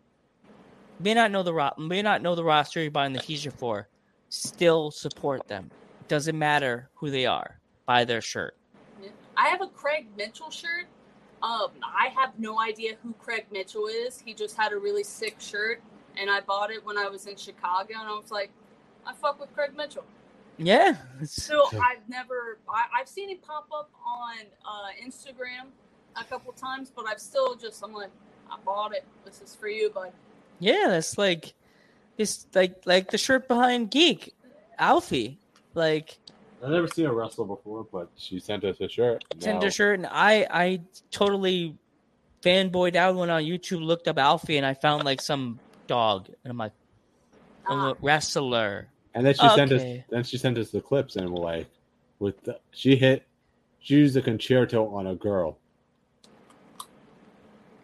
may not know the ro- may not know the roster you're buying the t-shirt for still support them it doesn't matter who they are buy their shirt I have a Craig Mitchell shirt. Um, I have no idea who Craig Mitchell is. He just had a really sick shirt, and I bought it when I was in Chicago, and I was like, I fuck with Craig Mitchell. yeah So I've never, I, I've seen him pop up on uh, Instagram a couple times, but I've still just, I'm like, I bought it. This is for you, bud. Yeah that's like this like like the shirt behind geek alfie like I've never seen her wrestle before, but she sent us a shirt. sent Now- a shirt, and I I totally fanboyed out when on YouTube looked up Alfie, and I found like some dog, and I'm like, Ah, wrestler. And then she sent us. Then she sent us the clips, and we're like, with the, she hit she used a con-chair-to on a girl.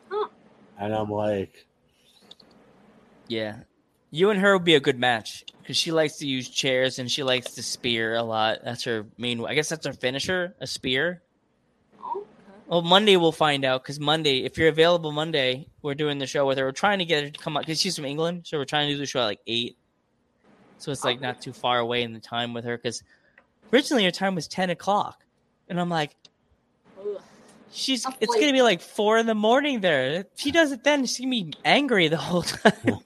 Huh. And I'm like, Yeah. You and her would be a good match because she likes to use chairs and she likes to spear a lot. That's her main. I guess that's her finisher, a spear. Oh, okay. Well, Monday we'll find out because Monday, if you're available Monday, we're doing the show with her. We're trying to get her to come up because she's from England, so we're trying to do the show at like eight. So it's like not too far away in the time with her because originally her time was ten o'clock, and I'm like. She's That's it's gonna be like four in the morning there. If she does it then, she's gonna be angry the whole time.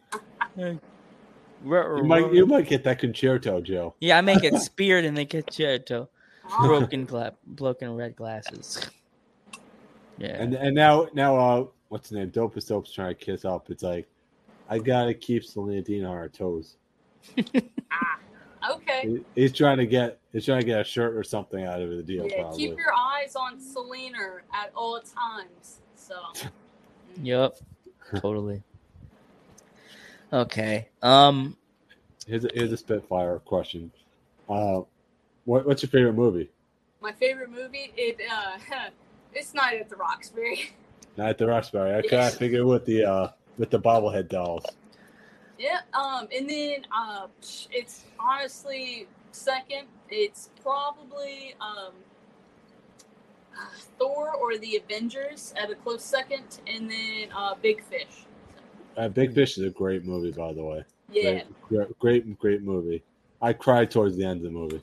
you might you might get that con-chair-to, Joe. yeah, I make get speared in the con-chair-to. Oh, broken gla- broken red glasses. Yeah. And and now now uh what's the name? Dopest Dope's trying to kiss up. It's like I gotta keep Selena Dean on our toes. okay. He- He's trying to get he's trying to get a shirt or something out of the deal. Yeah, probably. keep your eyes on Selena at all times. So, Yep. Totally. Okay. Um Here's a, here's a Spitfire question. Uh, what, what's your favorite movie? my favorite movie, it uh, it's Night at the Roxbury. Night at the Roxbury. Okay, I kind of figured with the uh, with the bobblehead dolls. Yeah, um, and then uh, it's honestly second. It's probably um, Thor or the Avengers at a close second, and then uh, Big Fish. Uh, Big Fish is a great movie, by the way. Yeah, Great, great, great movie. I cried towards the end of the movie.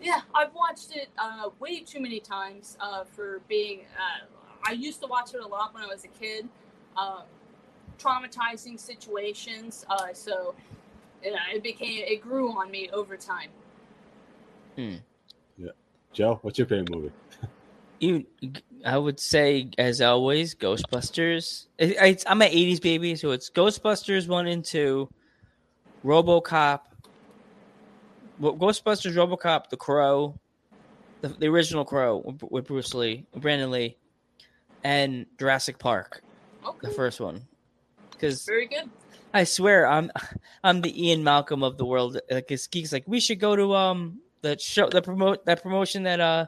yeah, I've watched it uh, way too many times uh, for being. Uh, I used to watch it a lot when I was a kid. Um, traumatizing situations, uh, so you know, it became it grew on me over time. Hmm. Yeah, Joe, what's your favorite movie? you I would say as always Ghostbusters. It, it's, I'm an 80s baby, so it's Ghostbusters 1 and 2, RoboCop Well, Ghostbusters, RoboCop, The Crow, the, the original Crow with, with Bruce Lee, Brandon Lee, and Jurassic Park, Okay, the first one. Because very good. I swear, I'm I'm the Ian Malcolm of the world. Like it's geeks, like we should go to um the show, the promote that promotion that uh,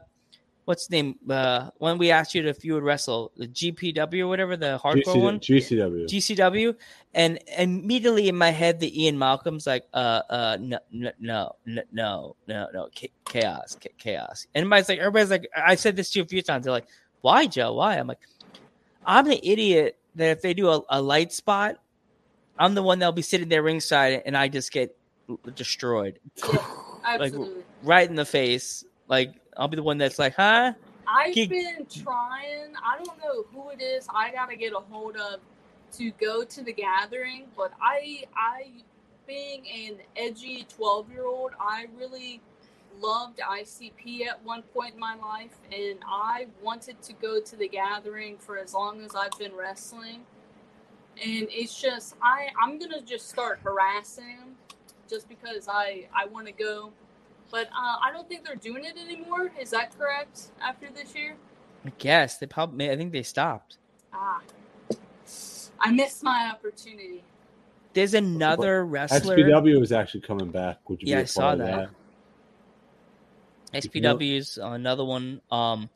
what's the name? Uh, when we asked you to if you would wrestle the GPW or whatever the hardcore one, GCW. GCW, and immediately in my head, the Ian Malcolm's like, uh, uh, no, no, no, no, no, no, no, chaos, chaos. And everybody's like, everybody's like, I said this to you a few times. They're like, why, Joe? Why? I'm like, I'm the idiot that if they do a, a light spot, I'm the one that'll be sitting there ringside and I just get destroyed Absolutely. right in the face. Like I'll be the one that's like, huh? I've been trying. I don't know who it is. I gotta get a hold of to go to the gathering. But I, I, being an edgy twelve-year-old, I really loved ICP at one point in my life, and I wanted to go to the gathering for as long as I've been wrestling. And it's just I, I'm gonna just start harassing them, just because I, I want to go. But uh, I don't think they're doing it anymore. Is that correct? After this year? I guess they probably. I think they stopped. Ah, I missed my opportunity. There's another wrestler. SPW is actually coming back. Would you Yeah, be I a saw that. of that. SPW's another one. Um,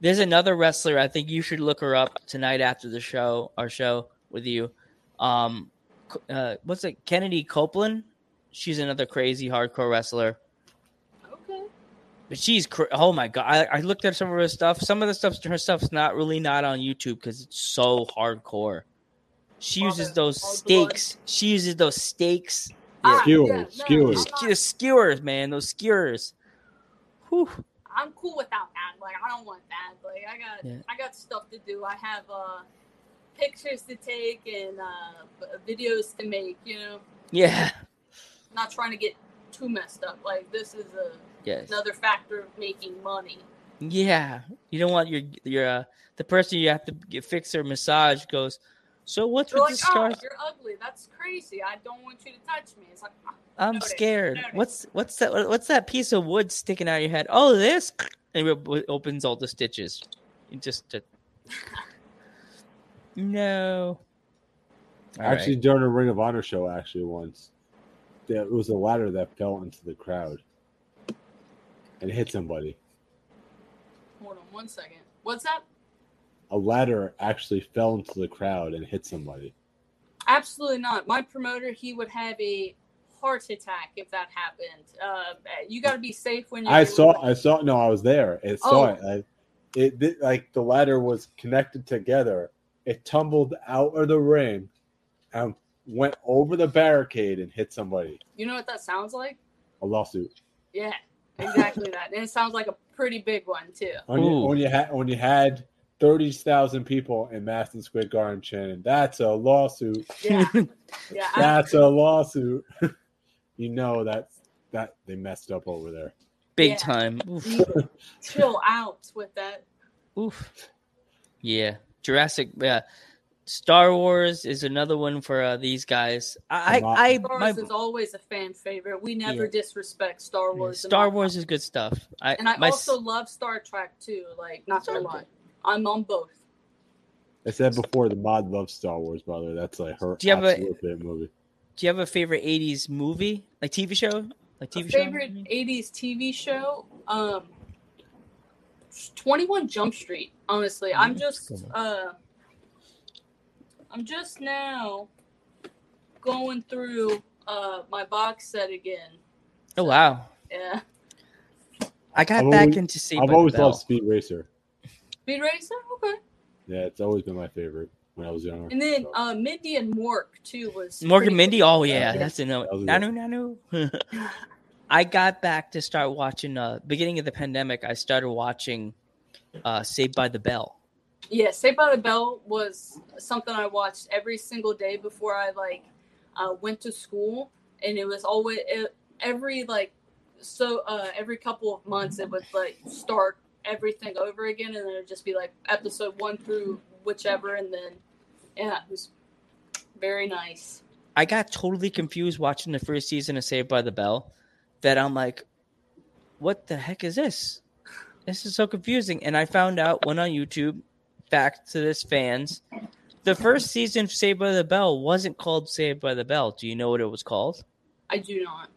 there's another wrestler. I think you should look her up tonight after the show, our show with you. Um, uh, what's it? Kennedy Copeland. She's another crazy hardcore wrestler. Okay. But she's cra- oh my god! I, I looked at some of her stuff. Some of the stuff, her stuff's not really not on YouTube because it's so hardcore. She uses the- those all stakes. She uses those stakes. Ah, Skewers, yeah, no, skewers. I'm, The not- skewers, man. Those skewers. Whew. I'm cool without that. Like I don't want that. Like I got Yeah. I got stuff to do. I have uh pictures to take and uh videos to make. You know, Yeah. not trying to get too messed up. Like this is a, Yes. another factor of making money. Yeah. You don't want your your uh, the person you have to get fix their massage goes. So what's They're with like, the oh, scars? you're ugly. That's crazy. I don't want you to touch me. It's like, ah, I'm noted, scared. noted. What's what's that? What's that piece of wood sticking out of your head? Oh, this. And it opens all the stitches. You just. uh, no. All right. Actually, during a Ring of Honor show, actually once, there it was a ladder that fell into the crowd and hit somebody. Hold on one second. What's that? A ladder actually fell into the crowd and hit somebody. Absolutely not. My promoter, he would have a heart attack if that happened. Uh, you got to be safe when you're. I saw. I saw. No, I was there. I saw Oh. it. I, it, it like the ladder was connected together. It tumbled out of the ring and went over the barricade and hit somebody. You know what that sounds like? A lawsuit. Yeah, exactly that. And it sounds like a pretty big one too. When you, when you had when you had thirty thousand people in Madison Square Garden chanting, "That's a lawsuit! Yeah, yeah. That's a lawsuit!" you know that that they messed up over there. Big Yeah. time. Chill out with that. Oof. Yeah. Jurassic. Yeah. Star Wars is another one for uh, these guys. I, I'm not- I, Star my, Wars is always a fan favorite. We never Yeah. disrespect Star Wars. in Star Wars is good stuff. I, and I my, also love Star Trek too. Like, not gonna Star lie, I'm on both. I said before the mod loves Star Wars, brother. That's like her Do you have a- favorite movie. do you have a favorite '80s movie, like TV show, like TV A show? favorite '80s TV show, um, 21 Jump Street. Honestly, I'm Mm, just, uh, I'm just now going through uh my box set again. Oh wow! Yeah, I got I've back always- into Saved I've always loved Speed Racer. Speed Racer. Okay, Yeah, it's always been my favorite when I was younger. and then So, uh, Mindy and Mork too was Morgan pretty Mindy. cool. Oh yeah, Yeah. that's a no. That Nanu nanu. I got back to start watching. Uh, beginning of the pandemic, I started watching uh, Saved by the Bell. Yeah, Saved by the Bell was something I watched every single day before I like uh, went to school, and it was always it, every like so uh, every couple of months it would like start everything over again, and then it'd just be like episode one through whichever, and then yeah, it was very nice. I got totally confused watching the first season of Saved by the Bell. That I'm like, what the heck is this? This is so confusing. And I found out when on YouTube, back to this fans, the first season of Saved by the Bell wasn't called Saved by the Bell. Do you know what it was called? I do not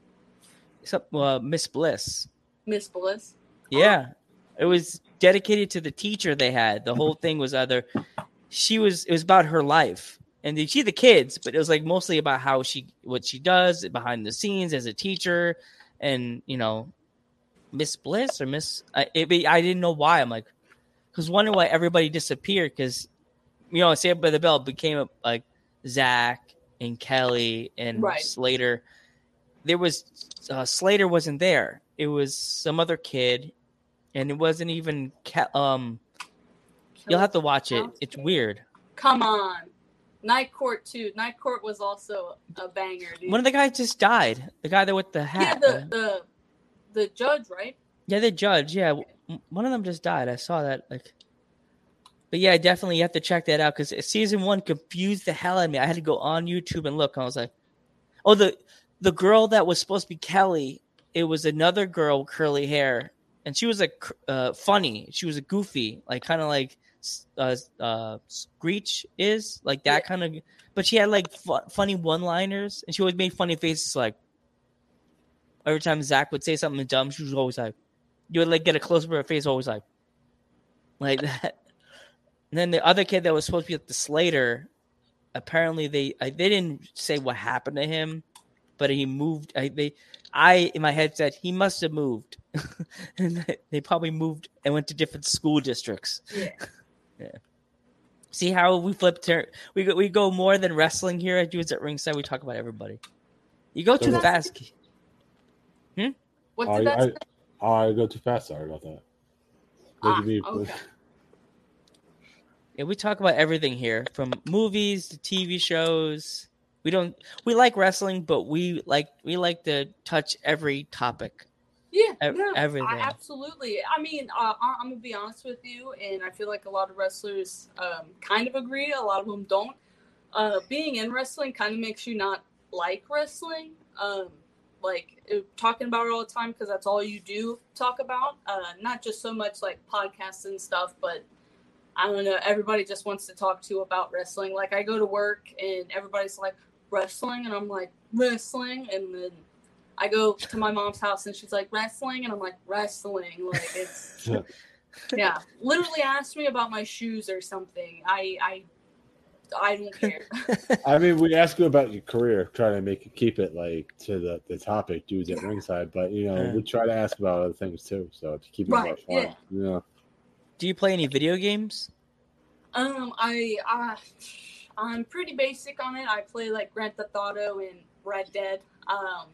Some, uh, Miss Bliss. miss Bliss. Yeah. It was dedicated to the teacher they had. The whole thing was either she was it was about her life. And she the kids, but it was like mostly about how she what she does behind the scenes as a teacher and you know Miss Bliss or Miss I it, I didn't know why. I'm like cuz wondering why everybody disappeared cuz you know Saved by the Bell became like Zach and Kelly and Right. Slater. There was uh, Slater wasn't there. It was some other kid and it wasn't even Ca- um you'll have to watch it. It's weird. Come on, Night Court too. Night Court was also a banger, dude. One of the guys just died. The guy that with the yeah, hat. the the the judge, right? Yeah, the judge. Yeah, one of them just died. I saw that. Like, but yeah, definitely you have to check that out because season one confused the hell out of me. I had to go on YouTube and look. I was like, oh, the the girl that was supposed to be Kelly, it was another girl with curly hair, and she was like uh, funny. She was a goofy, like kind of like uh, uh, Screech is like that Yeah. kind of. But she had like fu- funny one liners, and she always made funny faces. Like every time Zach would say something dumb, she was always like you would like get a close up of her face, always like, like that. And then the other kid that was supposed to be like the Slater, apparently they I, they didn't say what happened to him, but he moved. I they I in my head said he must have moved, and they- they probably moved and went to different school districts. Yeah. yeah. See how we flip turn? We go we go more than wrestling here at Dudes at Ringside. We talk about everybody. You go too So- fast. What Oh, did I, that I, oh, I go too fast. Sorry about that. Ah, me- okay. Yeah, we talk about everything here, from movies to TV shows. We don't we like wrestling, but we like we like to touch every topic. Yeah, Ev- no, everything. I, absolutely. I mean, uh, I- I'm gonna be honest with you, and I feel like a lot of wrestlers um, kind of agree. A lot of them don't. Uh, being in wrestling kind of makes you not like wrestling. Um, like uh, talking about it all the time because that's all you do talk about. Uh, not just so much like podcasts and stuff, but I don't know. Everybody just wants to talk to you about wrestling. Like I go to work and everybody's like wrestling, and I'm like wrestling, and then I go to my mom's house and she's like wrestling, and I'm like wrestling. Like it's yeah, literally asked me about my shoes or something. I I I don't care. I mean, we ask you about your career, trying to make it keep it like to the, the topic, dudes at ringside. But you know, Yeah. we try to ask about other things too, so to keep it Right, more fun. yeah. You know, Do you play any video games? Um, I uh, I'm pretty basic on it. I play like Grand Theft Auto and Red Dead. Um,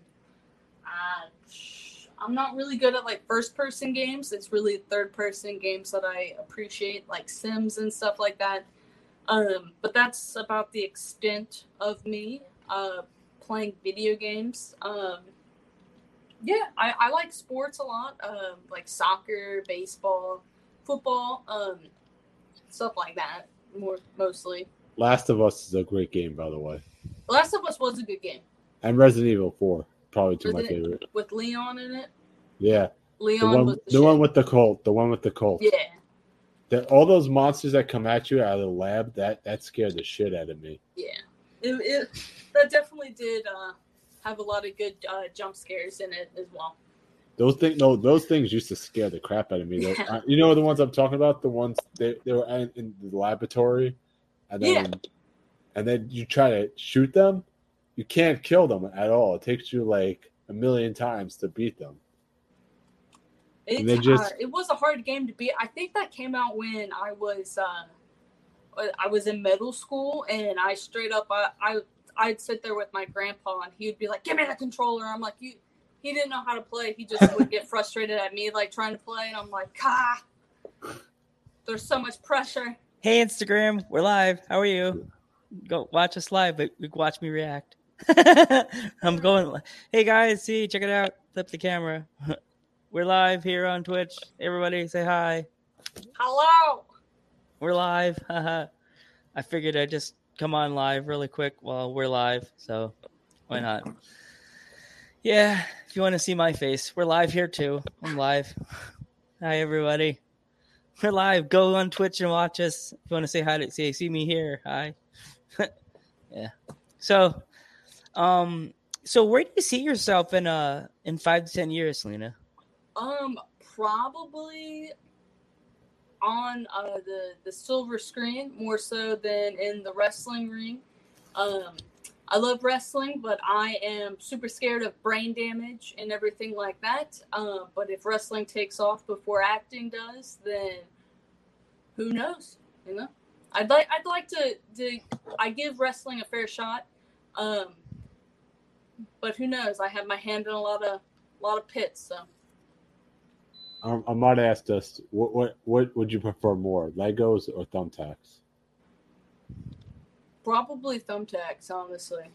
I'm not really good at like first person games. It's really third person games that I appreciate, like Sims and stuff like that. Um, but that's about the extent of me uh, playing video games. Um, yeah, I, I like sports a lot, um, like soccer, baseball, football. Um, stuff like that more mostly Last of Us is a great game, by the way, last of us was a good game and Resident Evil Four, probably two of my favorite. with leon in it Yeah, the leon one, was the, the, one with the cult. the one with the cult. yeah That all those monsters that come at you out of the lab, that that scared the shit out of me. yeah it, it that definitely did uh have a lot of good uh jump scares in it as well Those things, no, those things used to scare the crap out of me. Yeah. uh, you know the ones I'm talking about, the ones they, they were in, in the laboratory, and then and then you try to shoot them, you can't kill them at all. It takes you like a million times to beat them. Just- uh, it was a hard game to beat. I think that came out when I was uh, I was in middle school, and I straight up I, I I'd sit there with my grandpa, and he'd be like, "Give me the controller." I'm like, "You." He didn't know how to play. He just would get frustrated at me, like trying to play, and I'm like, "Ah, there's so much pressure." Hey Instagram, we're live. How are you? Go watch us live, but watch me react. I'm going. Hey guys, see, check it out. Flip the camera. We're live here on Twitch. Everybody, say hi. Hello. We're live. I figured I'd just come on live really quick while we're live. So why not? Yeah, if you want to see my face, we're live here too. I'm live. Hi everybody. We're live. Go on Twitch and watch us. If you want to say hi to see see me here. Hi. yeah. So um so where do you see yourself in uh in five to ten years, Lena? Um, probably on uh, the the silver screen more so than in the wrestling ring. Um, I love wrestling, but I am super scared of brain damage and everything like that. Um, but if wrestling takes off before acting does, then who knows? You know, I'd like I'd like to to I give wrestling a fair shot. Um, but who knows? I have my hand in a lot of lot of pits, so. Um, I might ask us, what what what would you prefer more, Legos or thumbtacks? Probably thumbtacks, honestly.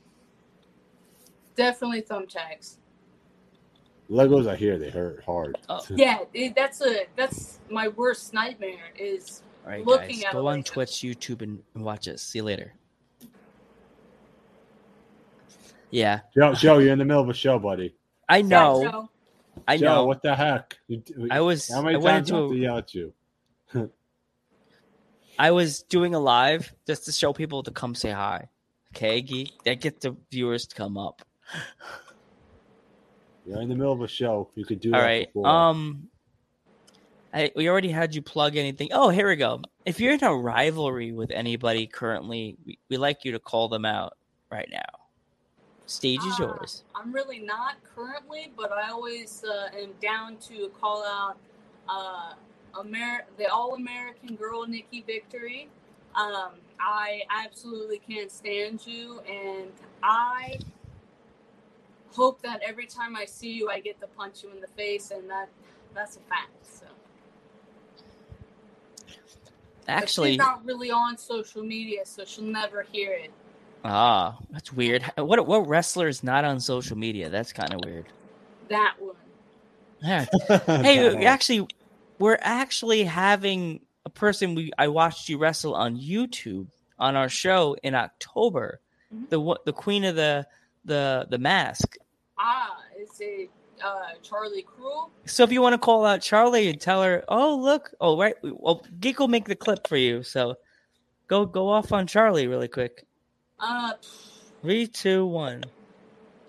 Definitely thumbtacks. Legos, I hear they hurt hard. Oh. Yeah, it, that's a that's my worst nightmare. Is All right, Looking guys, at go it on like- Twitch, YouTube, and, and watch us. See you later. Yeah, Joe, Joe, you're in the middle of a show, buddy. I know. Yeah, Joe. I Joe, know. what the heck? You, I was. how many I went times do I have into. to A, yell at you? I was doing a live just to show people to come say hi. Okay, geek. That get the viewers to come up. You're in the middle of a show. You could do All that right. before. Um, I, we already had you plug anything. Oh, here we go. If you're in a rivalry with anybody currently, we, we like you to call them out right now. Stage is Ah, yours. I'm really not currently, but I always uh, am down to call out uh, Amer- the All American Girl Nikki Victory. Um, I absolutely can't stand you, and I hope that every time I see you, I get to punch you in the face, and that that's a fact. So. But Actually, she's not really on social media, so she'll never hear it. ah, that's weird. What what wrestler is not on social media? That's kind of weird. That one. Yeah. Hey, actually, we're actually having a person we I watched you wrestle on YouTube on our show in October. Mhm. The the queen of the the the mask. Ah, is it uh, Charlie Cruel? So if you want to call out Charlie and tell her, oh look, oh right, well Geek will make the clip for you. So go go off on Charlie really quick. Uh, Three, two, one.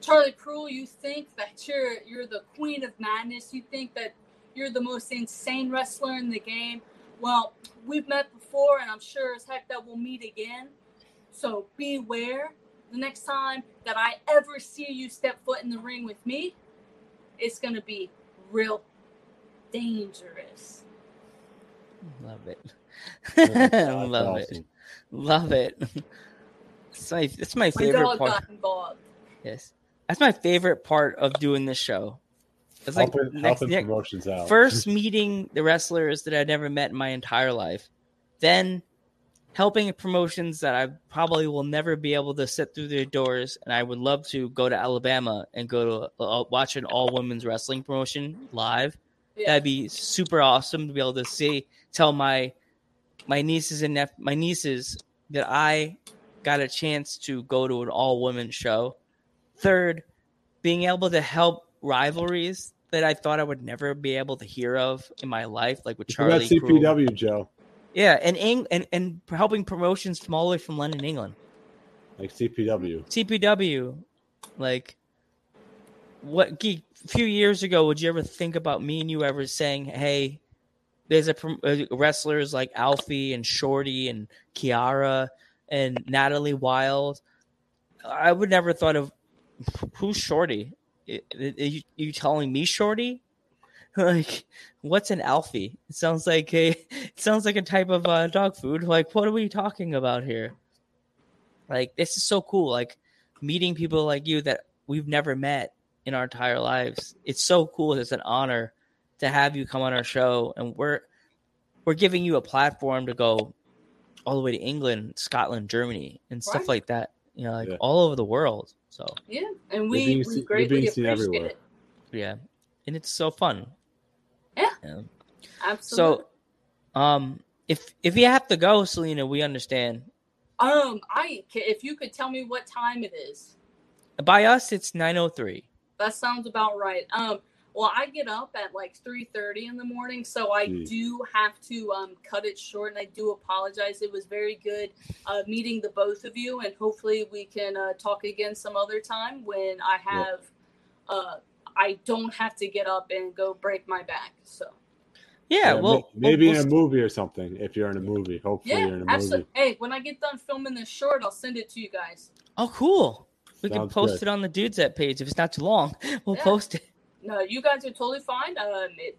Charlie Cruel, you think that you're you're the queen of madness. You think that You're the most insane wrestler in the game. Well, we've met before, and I'm sure as heck that we'll meet again. So beware the next time that I ever see you step foot in the ring with me, it's going to be real dangerous. Love it. That's Love it. Love it. It's my it's my My favorite dog part. got involved. Yes. That's my favorite part of doing this show. It's like helping, next, helping yeah, promotions out. first meeting the wrestlers that I'd never met in my entire life. Then helping promotions that I probably will never be able to sit through their doors. And I would love to go to Alabama and go to uh, watch an all women's wrestling promotion live. Yeah. That'd be super awesome to be able to see, tell my my nieces and nep- my nieces that I got a chance to go to an all women show. Third, being able to help rivalries that I thought I would never be able to hear of in my life, like with Charlie. Crew. CPW, Joe. Yeah, and, Eng- and and helping promotions from all the way from London, England. Like CPW. CPW, like what? Geek, a few years ago, would you ever think about me and you ever saying, "Hey, there's a uh, wrestlers like Alfie and Shorty and Kiara and Natalie Wild." I would never thought of who's Shorty. You, you telling me Shorty? Like, what's an Alfie? It sounds like a it sounds like a type of uh, dog food. Like, what are we talking about here? Like, this is so cool. Like, meeting people like you that we've never met in our entire lives. It's so cool. It's an honor to have you come on our show, and we're we're giving you a platform to go all the way to England, Scotland, Germany, and stuff like that. You know, like Yeah. all over the world. So Yeah, and You're we, being we se- you're greatly being seen appreciate everywhere. it. yeah, and it's so fun. Yeah. Absolutely. So, um, if if you have to go, Selena, we understand. um, I if you could tell me what time it is, By us, it's nine oh three. that sounds about right. Um, well, I get up at like three thirty in the morning, so I Hmm. do have to um cut it short, and I do apologize. It was very good uh, meeting the both of you, and hopefully we can uh, talk again some other time when I have uh I don't have to get up and go break my back. So Yeah, Yeah, well, maybe we'll, in a movie or something. If you're in a movie, hopefully yeah, you're in a absolutely. movie. Hey, when I get done filming this short, I'll send it to you guys. Oh, cool. We can post good. it on the Dudes That page if it's not too long. We'll Yeah. post it. No, you guys are totally fine. Um, it,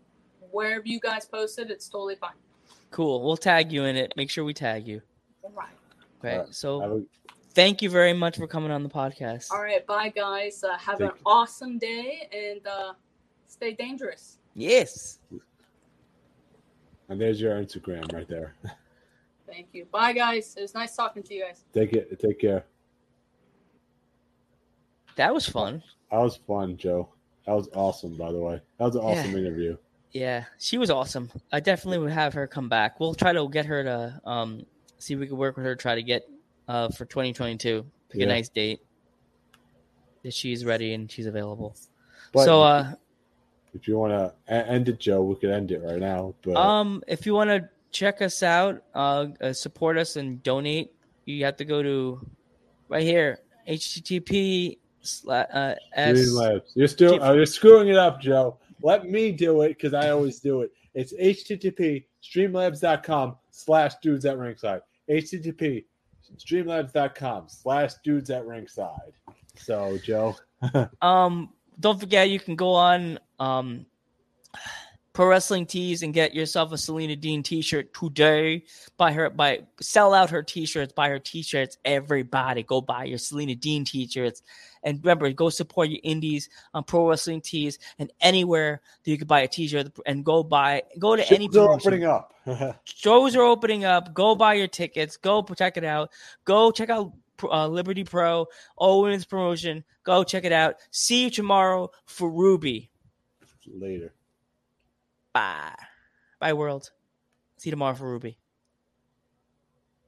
wherever you guys post it, it's totally fine. Cool. We'll tag you in it. Make sure we tag you. All right. Okay. Alright. So a- thank you very much for coming on the podcast. All right. Bye, guys. Uh, have Thank an you. awesome day and uh, stay dangerous. Yes. and there's your Instagram right there. Thank you. Bye, guys. It was nice talking to you guys. Take it. Take care. That was fun. That was fun, Joe. That was awesome, by the way. That was an awesome interview. Yeah, she was awesome. I definitely would have her come back. We'll try to get her to um see if we can work with her try to get uh for 2022. Pick Yeah. a nice date that she's ready and she's available. But so uh if you want to end it, Joe, we could end it right now. But um if you want to check us out, uh, uh support us and donate, you have to go to right here http uh, s Streamlabs. You're still uh, you're screwing it up, Joe. Let me do it because I always do it. It's http streamlabs.com slash dudes at ringside. http streamlabs.com slash dudes at ringside. So, Joe. Um, don't forget you can go on um Pro Wrestling Tees and get yourself a Selena Dean T-shirt today. Buy her, buy sell out her T-shirts. Buy her T-shirts. Everybody, go buy your Selena Dean T-shirts. And remember, go support your indies on Pro Wrestling Tees and anywhere that you can buy a T-shirt. And go buy, go to any Shows are opening up. shows are opening up. Go buy your tickets. Go check it out. Go check out uh, Liberty Pro, Owens promotion. Go check it out. See you tomorrow for Ruby. Later. Bye. Bye, world. See you tomorrow for Ruby.